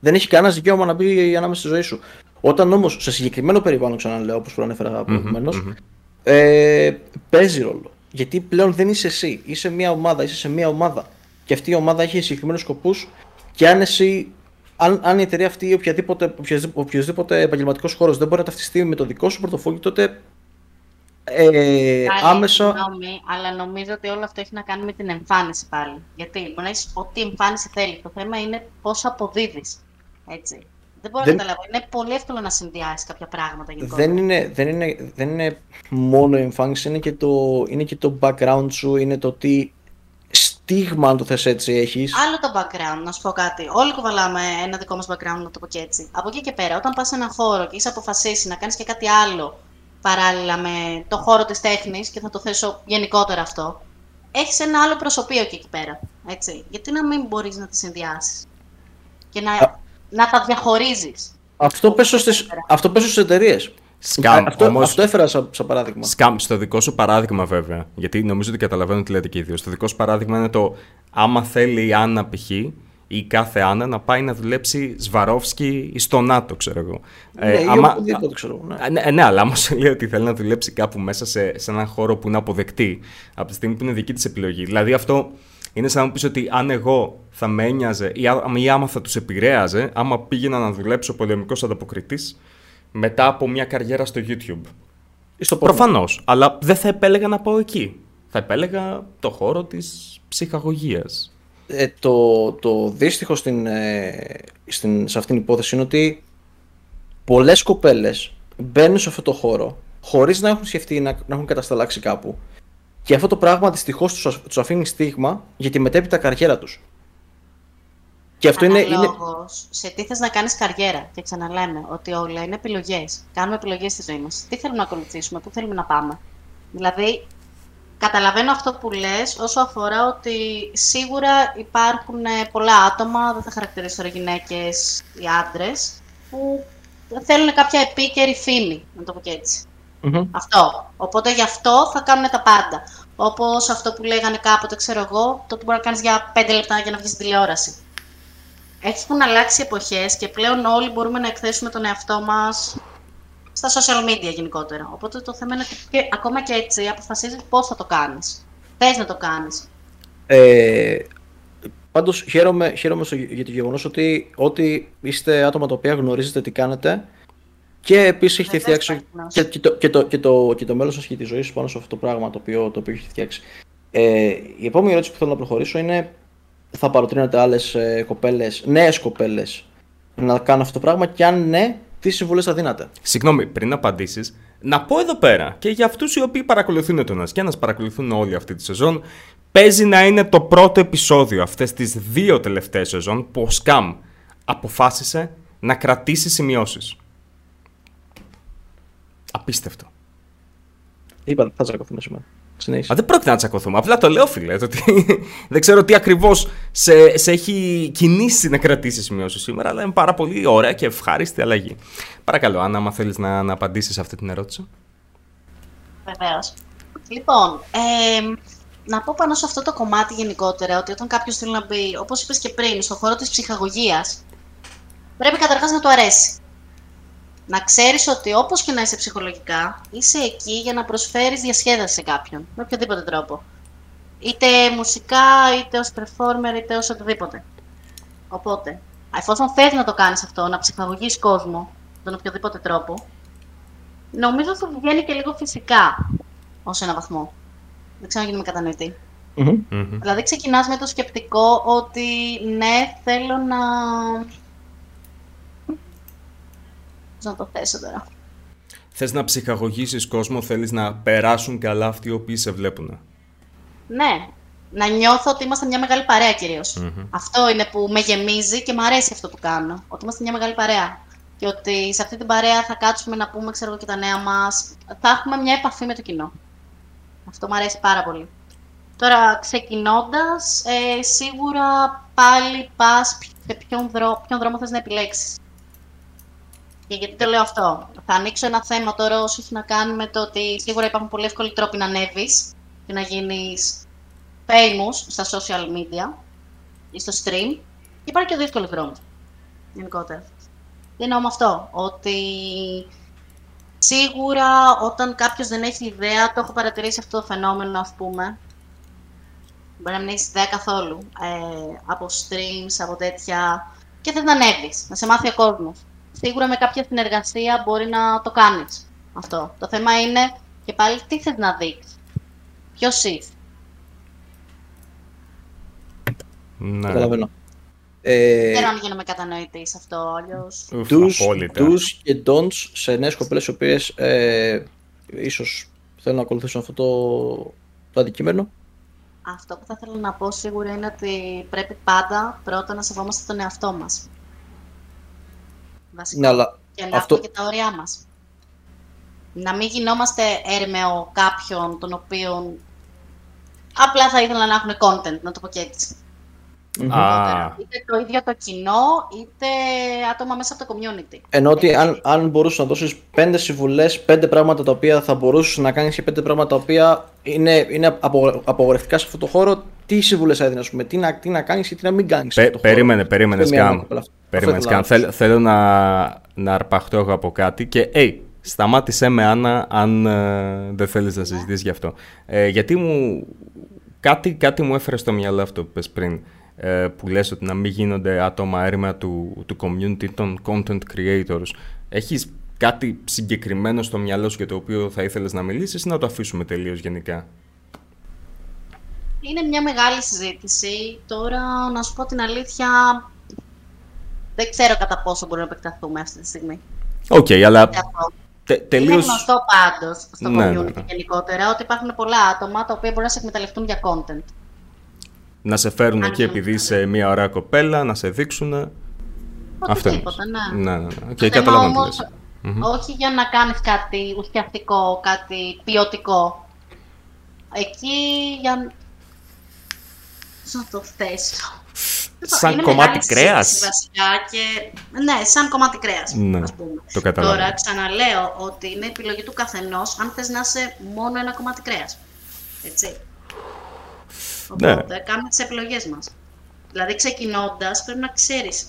δεν έχει κανένας δικαίωμα να μπει ανάμεσα στη ζωή σου. Όταν όμως σε συγκεκριμένο περιβάλλον, ξαναλέω, όπως προανέφερα προηγουμένως, ε, παίζει ρόλο. Γιατί πλέον δεν είσαι εσύ. Είσαι μια ομάδα, είσαι σε μια ομάδα. Και αυτή η ομάδα έχει συγκεκριμένους σκοπούς. Και αν εσύ, αν, αν η εταιρεία αυτή ή οποιαδήποτε, οποιασδήποτε, οποιοδήποτε επαγγελματικός χώρος δεν μπορεί να ταυτιστεί με το δικό σου πορτοφόλι, τότε ε, Πάλι, άμεσα. Συγγνώμη, αλλά νομίζω ότι όλο αυτό έχει να κάνει με την εμφάνιση πάλι. Γιατί μπορεί να έχεις ό,τι εμφάνιση θέλει. Το θέμα είναι πώς αποδίδεις. Έτσι. Δεν μπορώ Δεν- να καταλάβω. Είναι πολύ εύκολο να συνδυάσεις κάποια πράγματα γενικότερα. Δεν είναι, δεν, είναι, δεν είναι μόνο η εμφάνιση, είναι και, το, είναι και το background σου, είναι το τι στίγμα, αν το θες έτσι, έχεις. Άλλο το background, να σου πω κάτι. Όλοι κουβαλάμε ένα δικό μας background, να το πω και έτσι. Από εκεί και πέρα, όταν πας σε έναν χώρο και έχει αποφασίσει να κάνεις και κάτι άλλο παράλληλα με το χώρο της τέχνης, και θα το θέσω γενικότερα αυτό, έχεις ένα άλλο προσωπείο και εκεί πέρα. Έτσι. Γιατί να μην μπορείς να τα συνδυάσεις και να, Α. να τα διαχωρίζεις. Αυτό πέσω στις, αυτό πέσω στις εταιρείες. Σκάμ, αυτό, όμως- αυτό έφερα σαν, σαν παράδειγμα. Σκάμ, στο δικό σου παράδειγμα βέβαια, γιατί νομίζω ότι καταλαβαίνω τι λέτε και οι δύο. Στο δικό σου παράδειγμα είναι το άμα θέλει η Άννα π.χ. ή κάθε Άννα να πάει να δουλέψει Σβαρόφσκι ή στο ΝΑΤΟ, ξέρω εγώ. ναι, ή οπουδήποτε, ξέρω. Ναι. Α, Ναι, ναι, αλλά άμα σου λέει ότι θέλει να δουλέψει κάπου μέσα σε, σε έναν χώρο που είναι αποδεκτή, από τη στιγμή που είναι δική της επιλογή. Δηλαδή αυτό είναι σαν να μου πεις ότι αν εγώ θα με ένοιαζε ή, α- ή άμα θα τους επηρέαζε, άμα πήγαινα να δουλέψω πολεμικός ανταποκριτής μετά από μια καριέρα στο YouTube. Στο Προφανώς. Αλλά δεν θα επέλεγα να πάω εκεί. Θα επέλεγα το χώρο της ψυχαγωγίας. Ε, το, το δύστιχο στην, ε, στην, σε αυτήν την υπόθεση είναι ότι πολλές κοπέλες μπαίνουν σε αυτό το χώρο χωρίς να έχουν σκεφτεί να, να έχουν κατασταλάξει κάπου. Και αυτό το πράγμα δυστυχώς τους αφήνει στίγμα για τη μετέπειτα καριέρα τους. Και αυτό είναι, είναι. σε τι θες να κάνεις καριέρα. Και ξαναλέμε ότι όλα είναι επιλογές. Κάνουμε επιλογές στη ζωή μας. Τι θέλουμε να ακολουθήσουμε, πού θέλουμε να πάμε. Δηλαδή, καταλαβαίνω αυτό που λες όσο αφορά ότι σίγουρα υπάρχουν πολλά άτομα, δεν θα χαρακτηρίσω τώρα γυναίκες ή άντρες, που θέλουν κάποια επίκαιρη φήμη, να το πω και ετσι Αυτό. Οπότε γι' αυτό θα κάνουν τα πάντα. Όπως αυτό που λέγανε κάποτε, ξέρω εγώ, το ότι μπορεί να κάνεις για 5 λεπτά για να βγεις στην τηλεόραση. Έχουν αλλάξει εποχές και πλέον όλοι μπορούμε να εκθέσουμε τον εαυτό μας στα social media γενικότερα. Οπότε το θέμα είναι ότι ακόμα και έτσι αποφασίζεις πώς θα το κάνεις. Θες να το κάνεις. Ε, πάντως χαίρομαι, χαίρομαι για το γεγονός ότι, ότι είστε άτομα τα οποία γνωρίζετε τι κάνετε και επίσης έχετε φτιάξει και, και, το, και, το, και, το, και το μέλλον σας και τη ζωή σας πάνω σε αυτό το πράγμα το οποίο, το οποίο έχετε φτιάξει. Ε, η επόμενη ερώτηση που θέλω να προχωρήσω είναι θα παροτρύνετε άλλες κοπέλες, νέες κοπέλες, να κάνουν αυτό το πράγμα και αν ναι, τι συμβουλές θα δίνατε; Συγγνώμη, πριν απαντήσεις, να πω εδώ πέρα και για αυτούς οι οποίοι παρακολουθούν τον Ασκένα, παρακολουθούν όλη αυτή τη σεζόν, παίζει να είναι το πρώτο επεισόδιο αυτές τις δύο τελευταίες σεζόν που ο Σκάμ αποφάσισε να κρατήσει σημειώσεις. Απίστευτο. Είπα, θα τσακωθούμε σήμερα. Συνέχισε. δεν πρόκειται να τσακωθούμε. Απλά το λέω, φίλε. ότι *laughs* δεν ξέρω τι ακριβώς σε, σε έχει κινήσει να κρατήσει σημειώσεις σήμερα, αλλά είναι πάρα πολύ ωραία και ευχάριστη αλλαγή. Παρακαλώ, Άννα, άμα θέλεις να, να απαντήσεις αυτή την ερώτηση. Βεβαίως. Λοιπόν, ε, να πω πάνω σε αυτό το κομμάτι γενικότερα, ότι όταν κάποιος θέλει να μπει, όπως είπες και πριν, στον χώρο της ψυχαγωγίας, πρέπει καταρχάς να του αρέσει να ξέρεις ότι όπως και να είσαι ψυχολογικά, είσαι εκεί για να προσφέρεις διασκέδαση σε κάποιον, με οποιοδήποτε τρόπο. Είτε μουσικά, είτε ως performer, είτε ως οτιδήποτε. Οπότε, εφόσον θες να το κάνεις αυτό, να ψυχαγωγείς κόσμο, τον οποιοδήποτε τρόπο, νομίζω ότι βγαίνει και λίγο φυσικά ως ένα βαθμό. Δεν ξέρω αν γίνουμε κατανοητοί. Δηλαδή ξεκινάς με το σκεπτικό ότι ναι, θέλω να να το θέσω τώρα. Θες να ψυχαγωγήσεις κόσμο, θέλεις να περάσουν καλά αυτοί οι οποίοι σε βλέπουν. Ναι, να νιώθω ότι είμαστε μια μεγάλη παρέα Αυτό είναι που με γεμίζει και μου αρέσει αυτό που κάνω. Ότι είμαστε μια μεγάλη παρέα. Και ότι σε αυτή την παρέα θα κάτσουμε να πούμε, ξέρω και τα νέα μας. Θα έχουμε μια επαφή με το κοινό. Αυτό μου αρέσει πάρα πολύ. Τώρα, ξεκινώντας, ε, σίγουρα πάλι πας σε ποιον, δρό, ποιον δρόμο θες να επιλέξεις. Και γιατί το λέω αυτό. Θα ανοίξω ένα θέμα τώρα όσο έχει να κάνει με το ότι σίγουρα υπάρχουν πολύ εύκολοι τρόποι να ανέβεις και να γίνεις famous στα social media ή στο stream. Και υπάρχει και ο δύσκολος δρόμος. Γενικότερα. Τι εννοώ με αυτό; Ότι σίγουρα όταν κάποιος δεν έχει ιδέα, το έχω παρατηρήσει αυτό το φαινόμενο, ας πούμε. Μπορεί να μην έχεις ιδέα καθόλου ε, από streams, από τέτοια. Και θε να ανέβεις, να σε μάθει ο κόσμος σίγουρα με κάποια συνεργασία μπορεί να το κάνεις αυτό. Το θέμα είναι και πάλι τι θες να δείξεις. Ποιος είσαι. Ναι. Καταλαβαίνω. Ε, Δεν αν γίνομαι κατανοητής σε αυτό, αλλιώς... Τους, τους και don'ts σε νέες κοπέλες οι οποίες ε, ίσως θέλουν να ακολουθήσουν αυτό το, το αντικείμενο. Αυτό που θα ήθελα να πω σίγουρα είναι ότι πρέπει πάντα πρώτα να σεβόμαστε τον εαυτό μας βασικό. Ναι, αλλά και να αυτό... και τα όρια μας. Να μην γινόμαστε έρμεο κάποιον τον οποίο απλά θα ήθελα να έχουν content, να το πω και έτσι. Ah. Είτε το ίδιο το κοινό, είτε άτομα μέσα από το community. Ενώ ότι αν, αν μπορούσες να δώσεις πέντε συμβουλές, πέντε πράγματα τα οποία θα μπορούσες να κάνεις και πέντε πράγματα τα οποία είναι, είναι απογορευτικά σε αυτό το χώρο, τι συμβουλές έδινες, πούμε, τι να, τι να κάνεις και τι να μην κάνεις. Πε, περίμενε, περίμενε, Σκάμ. Περίμενε, Σκάμ. Θέλ, θέλω να, να αρπαχτώ εγώ από κάτι και, hey, σταμάτησέ με, Άννα, αν uh, δεν θέλεις να συζητήσεις γι' αυτό. Ε, γιατί μου. Κάτι, κάτι μου έφερε στο μυαλό αυτό που πες πριν. Ε, που λες ότι να μην γίνονται άτομα έρημα του, του community των content creators. Έχεις κάτι συγκεκριμένο στο μυαλό σου για το οποίο θα ήθελες να μιλήσεις ή να το αφήσουμε τελείως γενικά; Είναι μια μεγάλη συζήτηση. Τώρα, να σου πω την αλήθεια, δεν ξέρω κατά πόσο μπορούμε να επεκταθούμε αυτή τη στιγμή. OK, okay, αλλά Τε, τελείως... Είναι γνωστό πάντως στο ναι, community ναι, ναι. γενικότερα ότι υπάρχουν πολλά άτομα τα οποία μπορούν να σε εκμεταλλευτούν για content. Να σε φέρουν εκεί επειδή είσαι μια ωραία κοπέλα, να σε δείξουν. Αυτό τίποτα, ναι. Ναι, ναι, ναι. Και καταλαβαίνω Όχι για να κάνεις κάτι ουσιαστικό, κάτι ποιοτικό. Εκεί για... να το θέσω; Σαν είναι κομμάτι κρέας. Και... Ναι, σαν κομμάτι κρέας. Ναι, το καταλαβαίνω. Τώρα ξαναλέω ότι είναι επιλογή του καθενός αν θες να είσαι μόνο ένα κομμάτι κρέας. Έτσι. Ναι. Οπότε ναι. κάνουμε τις επιλογές μας. Δηλαδή, ξεκινώντας, πρέπει να ξέρεις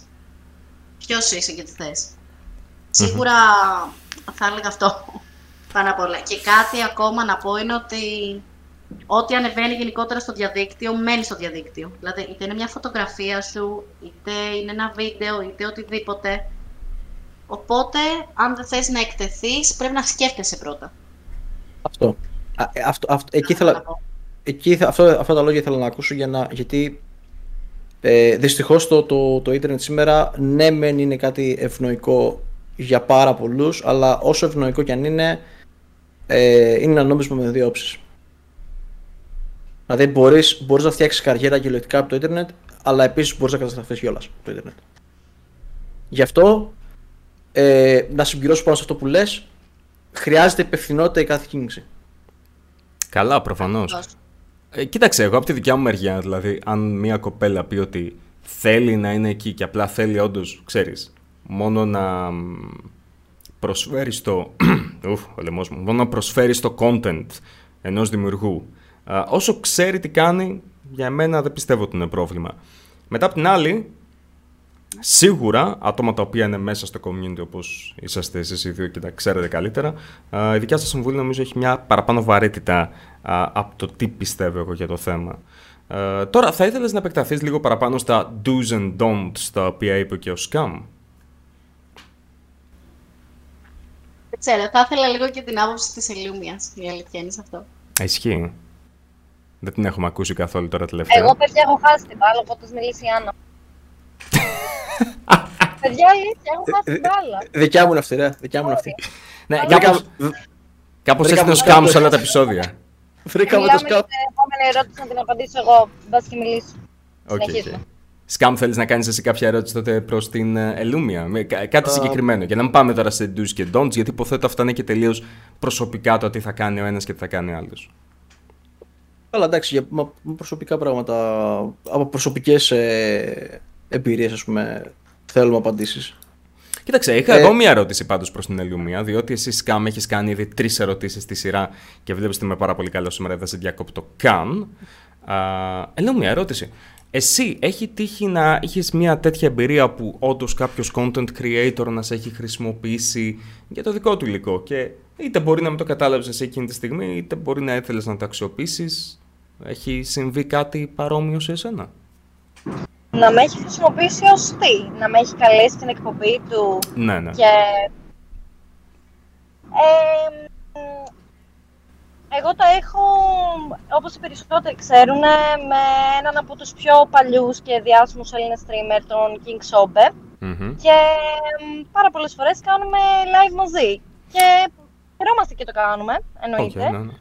ποιος είσαι και τι θες. Σίγουρα θα έλεγα αυτό *laughs* πάνω απ' όλα. Και κάτι ακόμα να πω είναι ότι ό,τι ανεβαίνει γενικότερα στο διαδίκτυο, μένει στο διαδίκτυο. Δηλαδή, είτε είναι μια φωτογραφία σου, είτε είναι ένα βίντεο, είτε οτιδήποτε. Οπότε, αν δεν θες να εκτεθείς, πρέπει να σκέφτεσαι πρώτα. Αυτό. Α, ε, αυτό, αυτό εκεί ήθελα, εκεί, αυτό, αυτά τα λόγια ήθελα να ακούσω για να, γιατί ε, δυστυχώς το, το, το ίντερνετ σήμερα ναι μεν είναι κάτι ευνοϊκό για πάρα πολλούς αλλά όσο ευνοϊκό κι αν είναι ε, είναι ένα νόμισμα με δύο όψεις. Δηλαδή μπορείς, μπορείς να φτιάξεις καριέρα κυριολεκτικά από το ίντερνετ, αλλά επίσης μπορείς να καταστραφείς κιόλας από το ίντερνετ. Γι' αυτό, ε, να συμπληρώσω πάνω σε αυτό που λες, χρειάζεται υπευθυνότητα η κάθε κίνηση. Καλά, προφανώς. Ε, κοίταξε, εγώ από τη δικιά μου μεριά, δηλαδή, αν μια κοπέλα πει ότι θέλει να είναι εκεί και απλά θέλει όντως, ξέρεις, μόνο να προσφέρει το. *clears throat* Ουφ, ο λαιμός μου. Μόνο να προσφέρει το content ενός δημιουργού όσο ξέρει τι κάνει, για μένα δεν πιστεύω ότι είναι πρόβλημα. Μετά από την άλλη, σίγουρα άτομα τα οποία είναι μέσα στο community όπως είσαστε εσείς οι δύο και τα ξέρετε καλύτερα, η δικιά σας συμβουλή νομίζω έχει μια παραπάνω βαρύτητα από το τι πιστεύω εγώ για το θέμα. τώρα, θα ήθελες να επεκταθείς λίγο παραπάνω στα do's and don'ts τα οποία είπε και ο Scam; Δεν ξέρω, θα ήθελα λίγο και την άποψη της Ελούμιας, η αλήθεια είναι σε αυτό. Ισχύει. Δεν την έχουμε ακούσει καθόλου τώρα τελευταία. Εγώ, παιδιά, έχω χάσει την μπάλα, οπότε μιλήσει η Άννα. Παιδιά, αλήθεια, έχω χάσει την μπάλα. Δικιά μου είναι αυτή, ρε. Δικιά μου είναι αυτή. Ναι, κάπως, κάπως έτσι το σκάμ σε όλα τα επεισόδια. Βρήκαμε το σκάμ. Την επόμενη ερώτηση να την απαντήσω εγώ, μπας και μιλήσω. Okay, Σκάμ, θέλεις να κάνεις εσύ κάποια ερώτηση τότε προς την ε, Ελούμια. κάτι συγκεκριμένο. Για να μην πάμε τώρα σε do's και don'ts, γιατί υποθέτω αυτά είναι και τελείως προσωπικά το τι θα κάνει ο ένας και τι θα κάνει ο άλλος. Καλά, εντάξει, για προσωπικά πράγματα, από προσωπικές ε, εμπειρίες, ας πούμε, θέλουμε απαντήσεις. Κοίταξε, είχα ε... εγώ μία ερώτηση πάντως προς την Ελιουμία, διότι εσύ Σκάμ έχεις κάνει ήδη τρεις ερωτήσεις στη σειρά και βλέπεις ότι είμαι πάρα πολύ καλός σήμερα, δεν σε διακόπτω καν. Ελιουμία, ερώτηση. Εσύ έχει τύχει να είχες μια τέτοια εμπειρία που όντως κάποιος content creator να σε έχει χρησιμοποιήσει για το δικό του υλικό και είτε μπορεί να μην το κατάλαβες σε εκείνη τη στιγμή, είτε μπορεί να ήθελες να το αξιοποιήσεις. Έχει συμβεί κάτι παρόμοιο σε εσένα; Να με έχει χρησιμοποιήσει ως τι, να με έχει καλέσει στην εκπομπή του. Ναι, ναι. Και... Ε, εγώ το έχω, όπως οι περισσότεροι ξέρουν, με έναν από τους πιο παλιούς και διάσημους Έλληνες streamer, τον King Sobe. mm Και πάρα πολλές φορές κάνουμε live μαζί. Και χαιρόμαστε και το κάνουμε, εννοείται. Okay, ναι, ναι.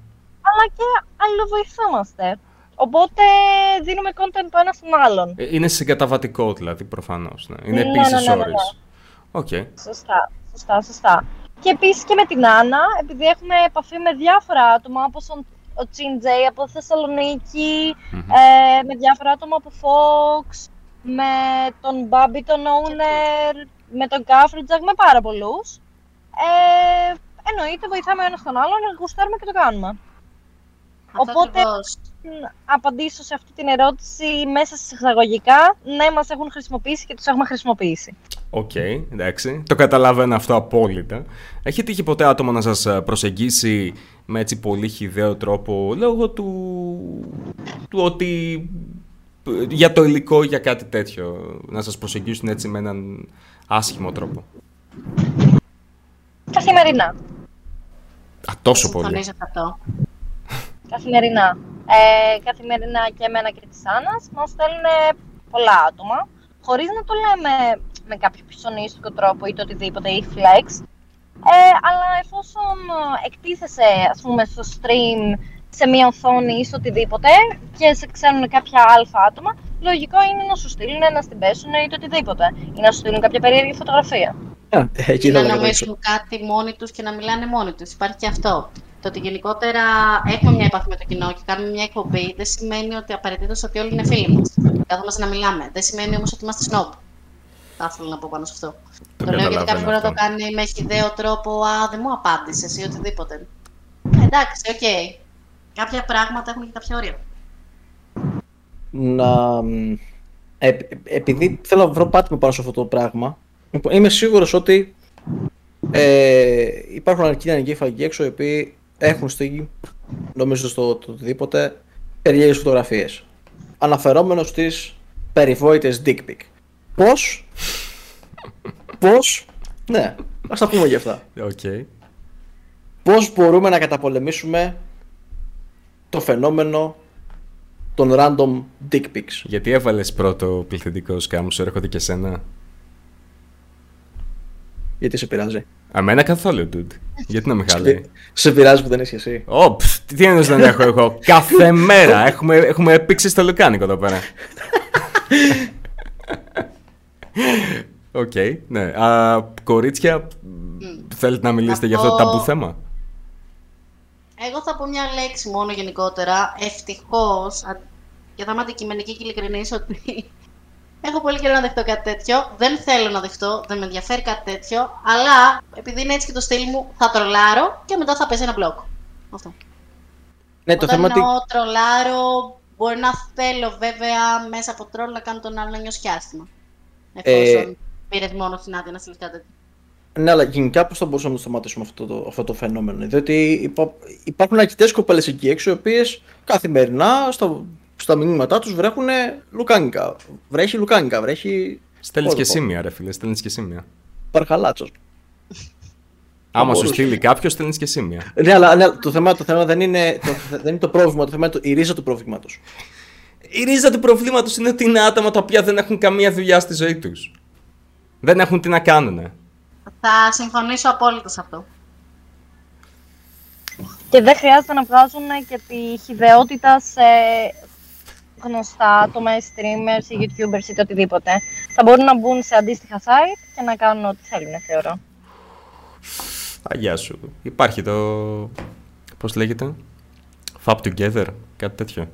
Αλλά και αλληλοβοηθόμαστε. Οπότε δίνουμε content το ένα στον άλλον. Ε, είναι συγκαταβατικό δηλαδή, προφανώς. Ναι. Είναι ναι, επίσης ναι, ναι, ναι, Okay. Σωστά, σωστά, σωστά. Και επίσης και με την Άννα, επειδή έχουμε επαφή με διάφορα άτομα, όπως ο Τσιν Τζέι από θεσσαλονικη ε, με διάφορα άτομα από Fox, με τον Μπάμπι, τον Owner, με τον Κάφριτζακ, με πάρα πολλούς. Ε, εννοείται, βοηθάμε ο ένας τον άλλον, γουστάρουμε και το κάνουμε. Οπότε, απαντήσω σε αυτή την ερώτηση μέσα στις εισαγωγικά, ναι, μας έχουν χρησιμοποιήσει και τους έχουμε χρησιμοποιήσει. OK, okay, εντάξει. Το καταλαβαίνω αυτό απόλυτα. Έχει τύχει ποτέ άτομο να σας ε, προσεγγίσει με έτσι πολύ χιδαίο τρόπο λόγω του, του ότι ε, για το υλικό ή για κάτι τέτοιο να σας προσεγγίσουν έτσι με έναν άσχημο τρόπο; καθημερινά. Α, τόσο πολύ. Συμφωνήσω σε αυτό. Καθημερινά. Ε, καθημερινά και εμένα και της Άννας μας στέλνουν πολλά άτομα, χωρίς να το λέμε με κάποιο πιστονίστικο τρόπο ή το οτιδήποτε ή flex. Ε, αλλά εφόσον ε, εκτίθεσαι, ας πούμε, στο stream σε μια οθόνη ή στο οτιδήποτε και σε ξέρουν κάποια αλφα άτομα, λογικό είναι να σου στείλουν, να στην πέσουν ή το οτιδήποτε. Ή να σου στείλουν κάποια περίεργη φωτογραφία. Α, εκεί να δεν νομίζουν κάτι μόνοι τους και να μιλάνε μόνοι τους. Υπάρχει και αυτό. Το ότι γενικότερα έχουμε μια επαφή με το κοινό και κάνουμε μια εκπομπή δεν σημαίνει ότι απαραίτητος ότι όλοι είναι φίλοι μας. Κάθομαστε να μιλάμε. Δεν σημαίνει όμως ότι είμαστε σνομπ. Θα ήθελα να πω πάνω σε αυτό. Το Το, λέω γιατί καταλαβαίνω κάποιο μπορεί να το αυτό. κάνει με χιδαίο τρόπο. Α, δεν μου απάντησες ή οτιδήποτε. Ε, εντάξει, οκ. Κάποια πράγματα έχουν και κάποια όρια. να. μ, ε, επειδή θέλω να βρω πάτημα πάνω σε αυτό το πράγμα, λοιπόν, είμαι σίγουρος ότι ε, υπάρχουν αρκετοί ανεγκέφαλοι εκεί έξω οι οποίοι έχουν στείλει, νομίζω στο το οτιδήποτε, περίεργες φωτογραφίες. Αναφερόμενος στις περιβόητες dick pic. Πώς, πώς, ναι, ας τα πούμε για αυτά. Οκ. Πώς μπορούμε να καταπολεμήσουμε το φαινόμενο των random dick pics; Γιατί έβαλες πρώτο πληθυντικό, Σκαμ μου, σου έρχονται και σένα; Γιατί σε πειράζει. Εμένα καθόλου, dude. Γιατί να με χαλάει; Σε πειράζει που δεν είσαι εσύ. Ω, πφ, τι εννοείς δεν έχω εγώ; *laughs* Κάθε μέρα έχουμε, έχουμε πήξει στο λουκάνικο εδώ πέρα. Οκ, ναι. Α, κορίτσια, θέλετε να μιλήσετε για αυτό το Αυτό- ταμπού θέμα; Εγώ θα πω μια λέξη μόνο γενικότερα. Ευτυχώς, και θα είμαι αντικειμενική και ειλικρινής, ότι έχω πολύ καιρό να δεχτώ κάτι τέτοιο. Δεν θέλω να δεχτώ, δεν με ενδιαφέρει κάτι τέτοιο. Αλλά επειδή είναι έτσι και το στυλ μου, θα τρολάρω και μετά θα πέσει ένα μπλοκ. Αυτό. Ναι, το Όταν θέμα ότι. εννοώ τρολάρω, μπορεί να θέλω βέβαια μέσα από τρόλ να κάνω τον άλλο να νιώσει άσχημα. Εφόσον Ε, πήρες μόνο στην άδεια να στείλεις κάτι τέτοιο. Ναι, αλλά γενικά πώς θα μπορούσαμε να το σταματήσουμε αυτό το, αυτό το φαινόμενο. Διότι υπά, υπάρχουν αρκετές κοπέλες εκεί έξω οι οποίες καθημερινά στα, στα μηνύματά τους βρέχουν λουκάνικα. Βρέχει λουκάνικα, βρέχει. Στέλνεις και Όρκο. σημεία, ρε φίλε, στέλνεις και σημεία. Παρχαλάτσος. Άμα σου μπορούσε. στείλει κάποιος, στέλνεις και σημεία. Ναι, αλλά ναι, το, θέμα, το θέμα δεν είναι το, δεν είναι το πρόβλημα, το θέμα είναι το, η ρίζα του προβλήματος. Η ρίζα του προβλήματος είναι ότι είναι άτομα τα οποία δεν έχουν καμία δουλειά στη ζωή τους. Δεν έχουν τι να κάνουν. Θα συμφωνήσω απόλυτα σε αυτό. Και δεν χρειάζεται να βγάζουν και τη χιδεότητα σε γνωστά άτομα, ή streamers ή youtubers ή το οτιδήποτε. Θα μπορούν να μπουν σε αντίστοιχα site και να κάνουν ό,τι θέλουν, θεωρώ. Αγιά σου. Υπάρχει το. Πώς λέγεται. Fab Together, κάτι τέτοιο.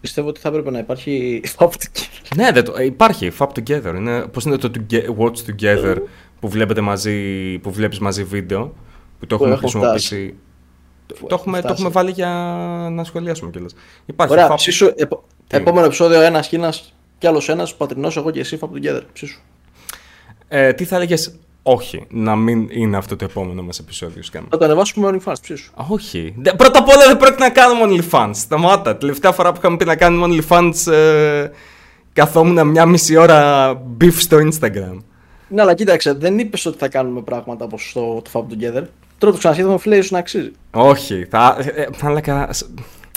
Πιστεύω ότι θα έπρεπε να υπάρχει. Φάπτικη. ναι, δεν το... ε, υπάρχει Fab Together. Είναι... Πώς είναι το toge- Watch Together που, βλέπετε μαζί, που βλέπεις μαζί βίντεο που το Που έχουμε έχω χρησιμοποιήσει. Το, Που το έχουμε, το φτάσει. έχουμε βάλει για να σχολιάσουμε κιόλας. Υπάρχει Ωραία, Fab- ψήσου. επο- Τι; Επόμενο επεισόδιο ένας Κίνας κι άλλος ένας, πατρινός εγώ και εσύ, Fab Together. Ψήσου. Ε, τι θα έλεγες, Όχι, να μην είναι αυτό το επόμενο μας επεισόδιο. Σκάμε. Θα το ανεβάσουμε με OnlyFans, ψήσου. Όχι. Δε- Πρώτα απ' όλα δεν πρόκειται να κάνουμε OnlyFans. Σταμάτα. Τελευταία φορά που είχαμε πει να κάνουμε OnlyFans, ε, καθόμουν μια μισή ώρα beef στο Instagram. Ναι, αλλά κοίταξε, δεν είπες ότι θα κάνουμε πράγματα όπως το, το Fab Together. Τώρα το ξανασχέδαμε, φίλε, ίσως να αξίζει. Όχι. Θα, ε, ε, θα έλεγα. σ-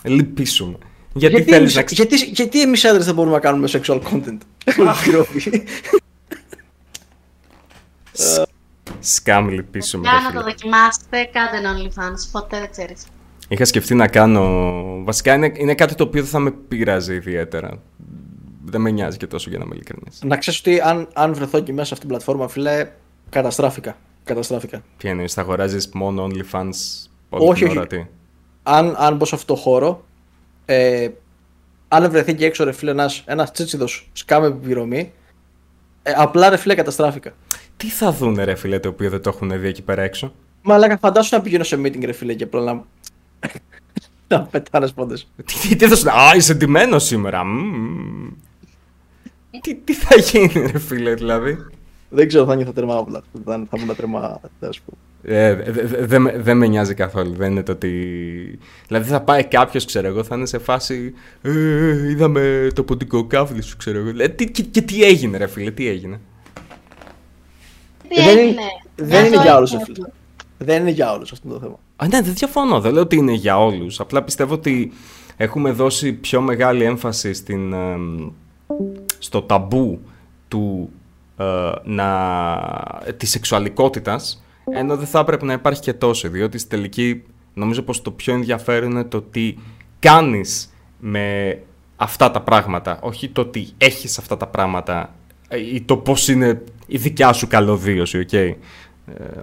Λυπήσουμε. Γιατί, θέλεις εμείς- να ξε... γιατί, γιατί εμείς άντρες δεν μπορούμε να κάνουμε sexual content; Ολοκληρώθηκε. Σκάμ, λυπήσουμε. ρε Για να φίλε. το δοκιμάσετε, κάντε ένα OnlyFans. Ποτέ δεν ξέρεις. Είχα σκεφτεί να κάνω. Βασικά είναι, είναι κάτι το οποίο δεν θα με πειράζει ιδιαίτερα. Δεν με νοιάζει και τόσο για να είμαι ειλικρινής. να ξέρεις ότι αν, αν βρεθώ και μέσα σε αυτήν την πλατφόρμα, φίλε, καταστράφηκα. Καταστράφηκα. Ποια είναι, θα αγοράζεις μόνο OnlyFans όλη Όχι, την όχι. ώρα, τι; Αν, αν μπω σε αυτό το χώρο, ε, αν βρεθεί και έξω ρε φίλε ένας, ένας τσίτσιδος σκάμε επιπληρωμή, ε, απλά ρε φίλε καταστράφηκα. Τι θα δούνε, ρε φίλε, το οποίο δεν το έχουν δει εκεί πέρα έξω; Μα αλλά φαντάσου να πηγαίνω σε meeting ρε φίλε και απλά να, *laughs* να πετάνε πόντες. Τι, τι, τι θα σου Α, είσαι ντυμένος σήμερα. Μμμ. τι, τι θα γίνει, ρε φίλε, δηλαδή; Δεν ξέρω, θα νιώθω τρεμά απλά. Θα, θα ήμουν τρεμά, ας πούμε. Ε, δε- δε- Δεν με- δεν με νοιάζει καθόλου. Δεν είναι το ότι. Δηλαδή θα πάει κάποιος, ξέρω εγώ, θα είναι σε φάση. Ε, είδαμε το ποντικό κάβλι σου, ξέρω εγώ. Ε, τι, και, και τι έγινε, ρε φίλε, τι έγινε; Τι Ε, δεν είναι- έγινε; δεν Μια είναι ζωή για όλους, είναι φίλε. αυτό. Δεν είναι για όλους αυτό το θέμα. Α, ναι, δεν διαφωνώ. Δεν λέω ότι είναι για όλους. Απλά πιστεύω ότι έχουμε δώσει πιο μεγάλη έμφαση στην, εμ, στο ταμπού του, ε, να, της σεξουαλικότητας, ενώ δεν θα έπρεπε να υπάρχει και τόσο, διότι στη τελική νομίζω πως το πιο ενδιαφέρον είναι το τι κάνεις με αυτά τα πράγματα, όχι το ότι έχεις αυτά τα πράγματα ε, ή το πώς είναι η δικιά σου καλωδίωση, οκ. Ε,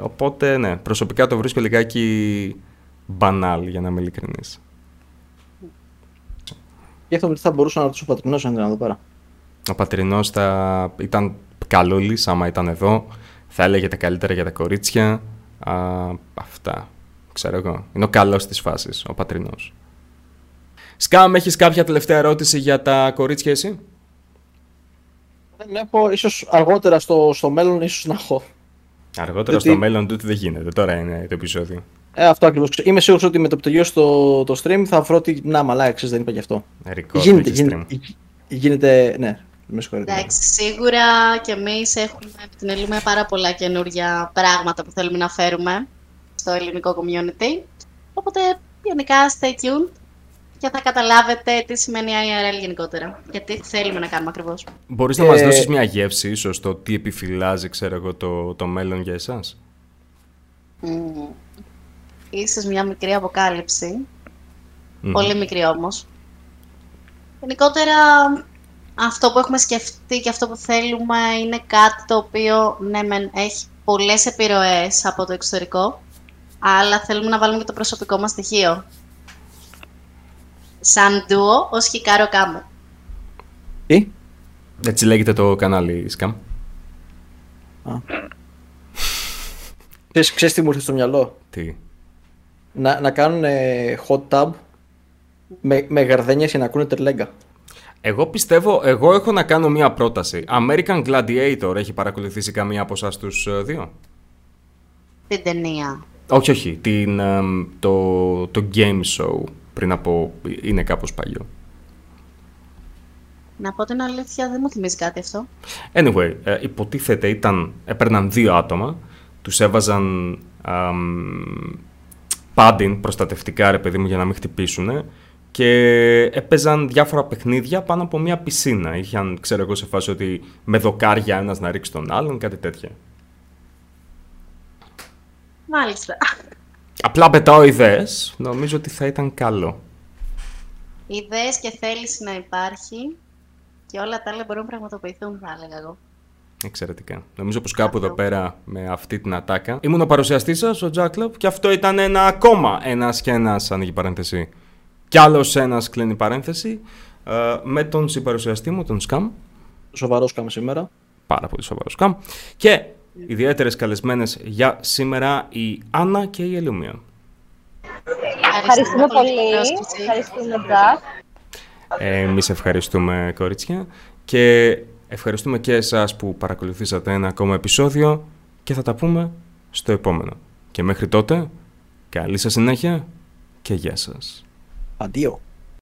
οπότε, ναι, προσωπικά το βρίσκω λιγάκι μπανάλ, για να είμαι ειλικρινής. Και αυτό τι θα μπορούσα να ρωτήσω ο Πατρινός αν ήταν εδώ πέρα. Ο Πατρινός θα ήταν καλούλης άμα ήταν εδώ. Θα έλεγε τα καλύτερα για τα κορίτσια. Α, αυτά. Ξέρω εγώ. Είναι ο καλός της φάσης, ο Πατρινός. Σκαμ, έχεις κάποια τελευταία ερώτηση για τα κορίτσια εσύ; Δεν έχω, ίσως αργότερα στο, στο μέλλον, ίσως να έχω. Αργότερα Γιατί- στο μέλλον τούτο δεν γίνεται. Τώρα είναι το επεισόδιο. Ε, αυτό ακριβώς. Είμαι σίγουρος ότι με το που τελειώσει το, το stream θα βρω ότι. Να, μαλά, ξέρεις, δεν είπα γι' αυτό. Record, γίνεται, όχι γίνεται, stream. γίνεται. Ναι, με συγχωρείτε. Εντάξει, σίγουρα και εμείς έχουμε από την Ελλούμε πάρα πολλά καινούργια πράγματα που θέλουμε να φέρουμε στο ελληνικό community. Οπότε γενικά stay tuned και θα καταλάβετε τι σημαίνει IRL γενικότερα. Γιατί θέλουμε να κάνουμε ακριβώς. Μπορείς να μας Ε, δώσεις μια γεύση ίσως το τι επιφυλάζει, ξέρω εγώ, το, το μέλλον για εσάς; Mm. Ίσως μια μικρή αποκάλυψη. Μμμ. Πολύ μικρή όμως. Γενικότερα, αυτό που έχουμε σκεφτεί και αυτό που θέλουμε είναι κάτι το οποίο, ναι, μεν, έχει πολλές επιρροές από το εξωτερικό, αλλά θέλουμε να βάλουμε και το προσωπικό μας στοιχείο. Σαν ντουο, ως Χικάρο Κάμε. Τι; Έτσι λέγεται το κανάλι Scam. Ξέρεις, ξέρεις τι μου ήρθε στο μυαλό; Τι; Να, να κάνουν ε, hot tub με, με γαρδένιες για να ακούνε τερλέγκα. Εγώ πιστεύω, εγώ έχω να κάνω μία πρόταση. American Gladiator έχει παρακολουθήσει καμία από εσάς τους ε, δύο; Την ταινία. Όχι, όχι. Την, εμ, το, το game show πριν από... είναι κάπως παλιό. Να πω την αλήθεια, δεν μου θυμίζει κάτι αυτό. Anyway, ε, υποτίθεται ήταν, έπαιρναν δύο άτομα, τους έβαζαν αμ, padding προστατευτικά ρε παιδί μου για να μην χτυπήσουν και έπαιζαν διάφορα παιχνίδια πάνω από μια πισίνα. Είχαν, ξέρω εγώ, σε φάση ότι με δοκάρια ένας να ρίξει τον άλλον, κάτι τέτοια. Μάλιστα. Απλά πετάω ιδέες, νομίζω ότι θα ήταν καλό. Ιδέες και θέληση να υπάρχει και όλα τα άλλα μπορούν να πραγματοποιηθούν, θα έλεγα εγώ. Εξαιρετικά. Νομίζω πως κάπου εδώ πέρα με αυτή την ατάκα ήμουν ο παρουσιαστής σας, ο Τζάκλοπ, και αυτό ήταν ένα ακόμα ένας και ένας ανοίγει παρένθεση. Κι άλλος ένας κλείνει παρένθεση. ε, με τον συμπαρουσιαστή μου, τον Σκάμ. Σοβαρός κάμε σήμερα. Πάρα πολύ σοβαρός Σκάμ. Και ιδιαίτερες καλεσμένες για σήμερα η Άννα και η Ελουμία. Ευχαριστούμε πολύ. την πρόσκληση. Ευχαριστούμε, Τζακ. Εμείς ευχαριστούμε, κορίτσια. Και ευχαριστούμε και εσάς που παρακολουθήσατε ένα ακόμα επεισόδιο και θα τα πούμε στο επόμενο. Και μέχρι τότε, καλή σας συνέχεια και γεια σας. a deal.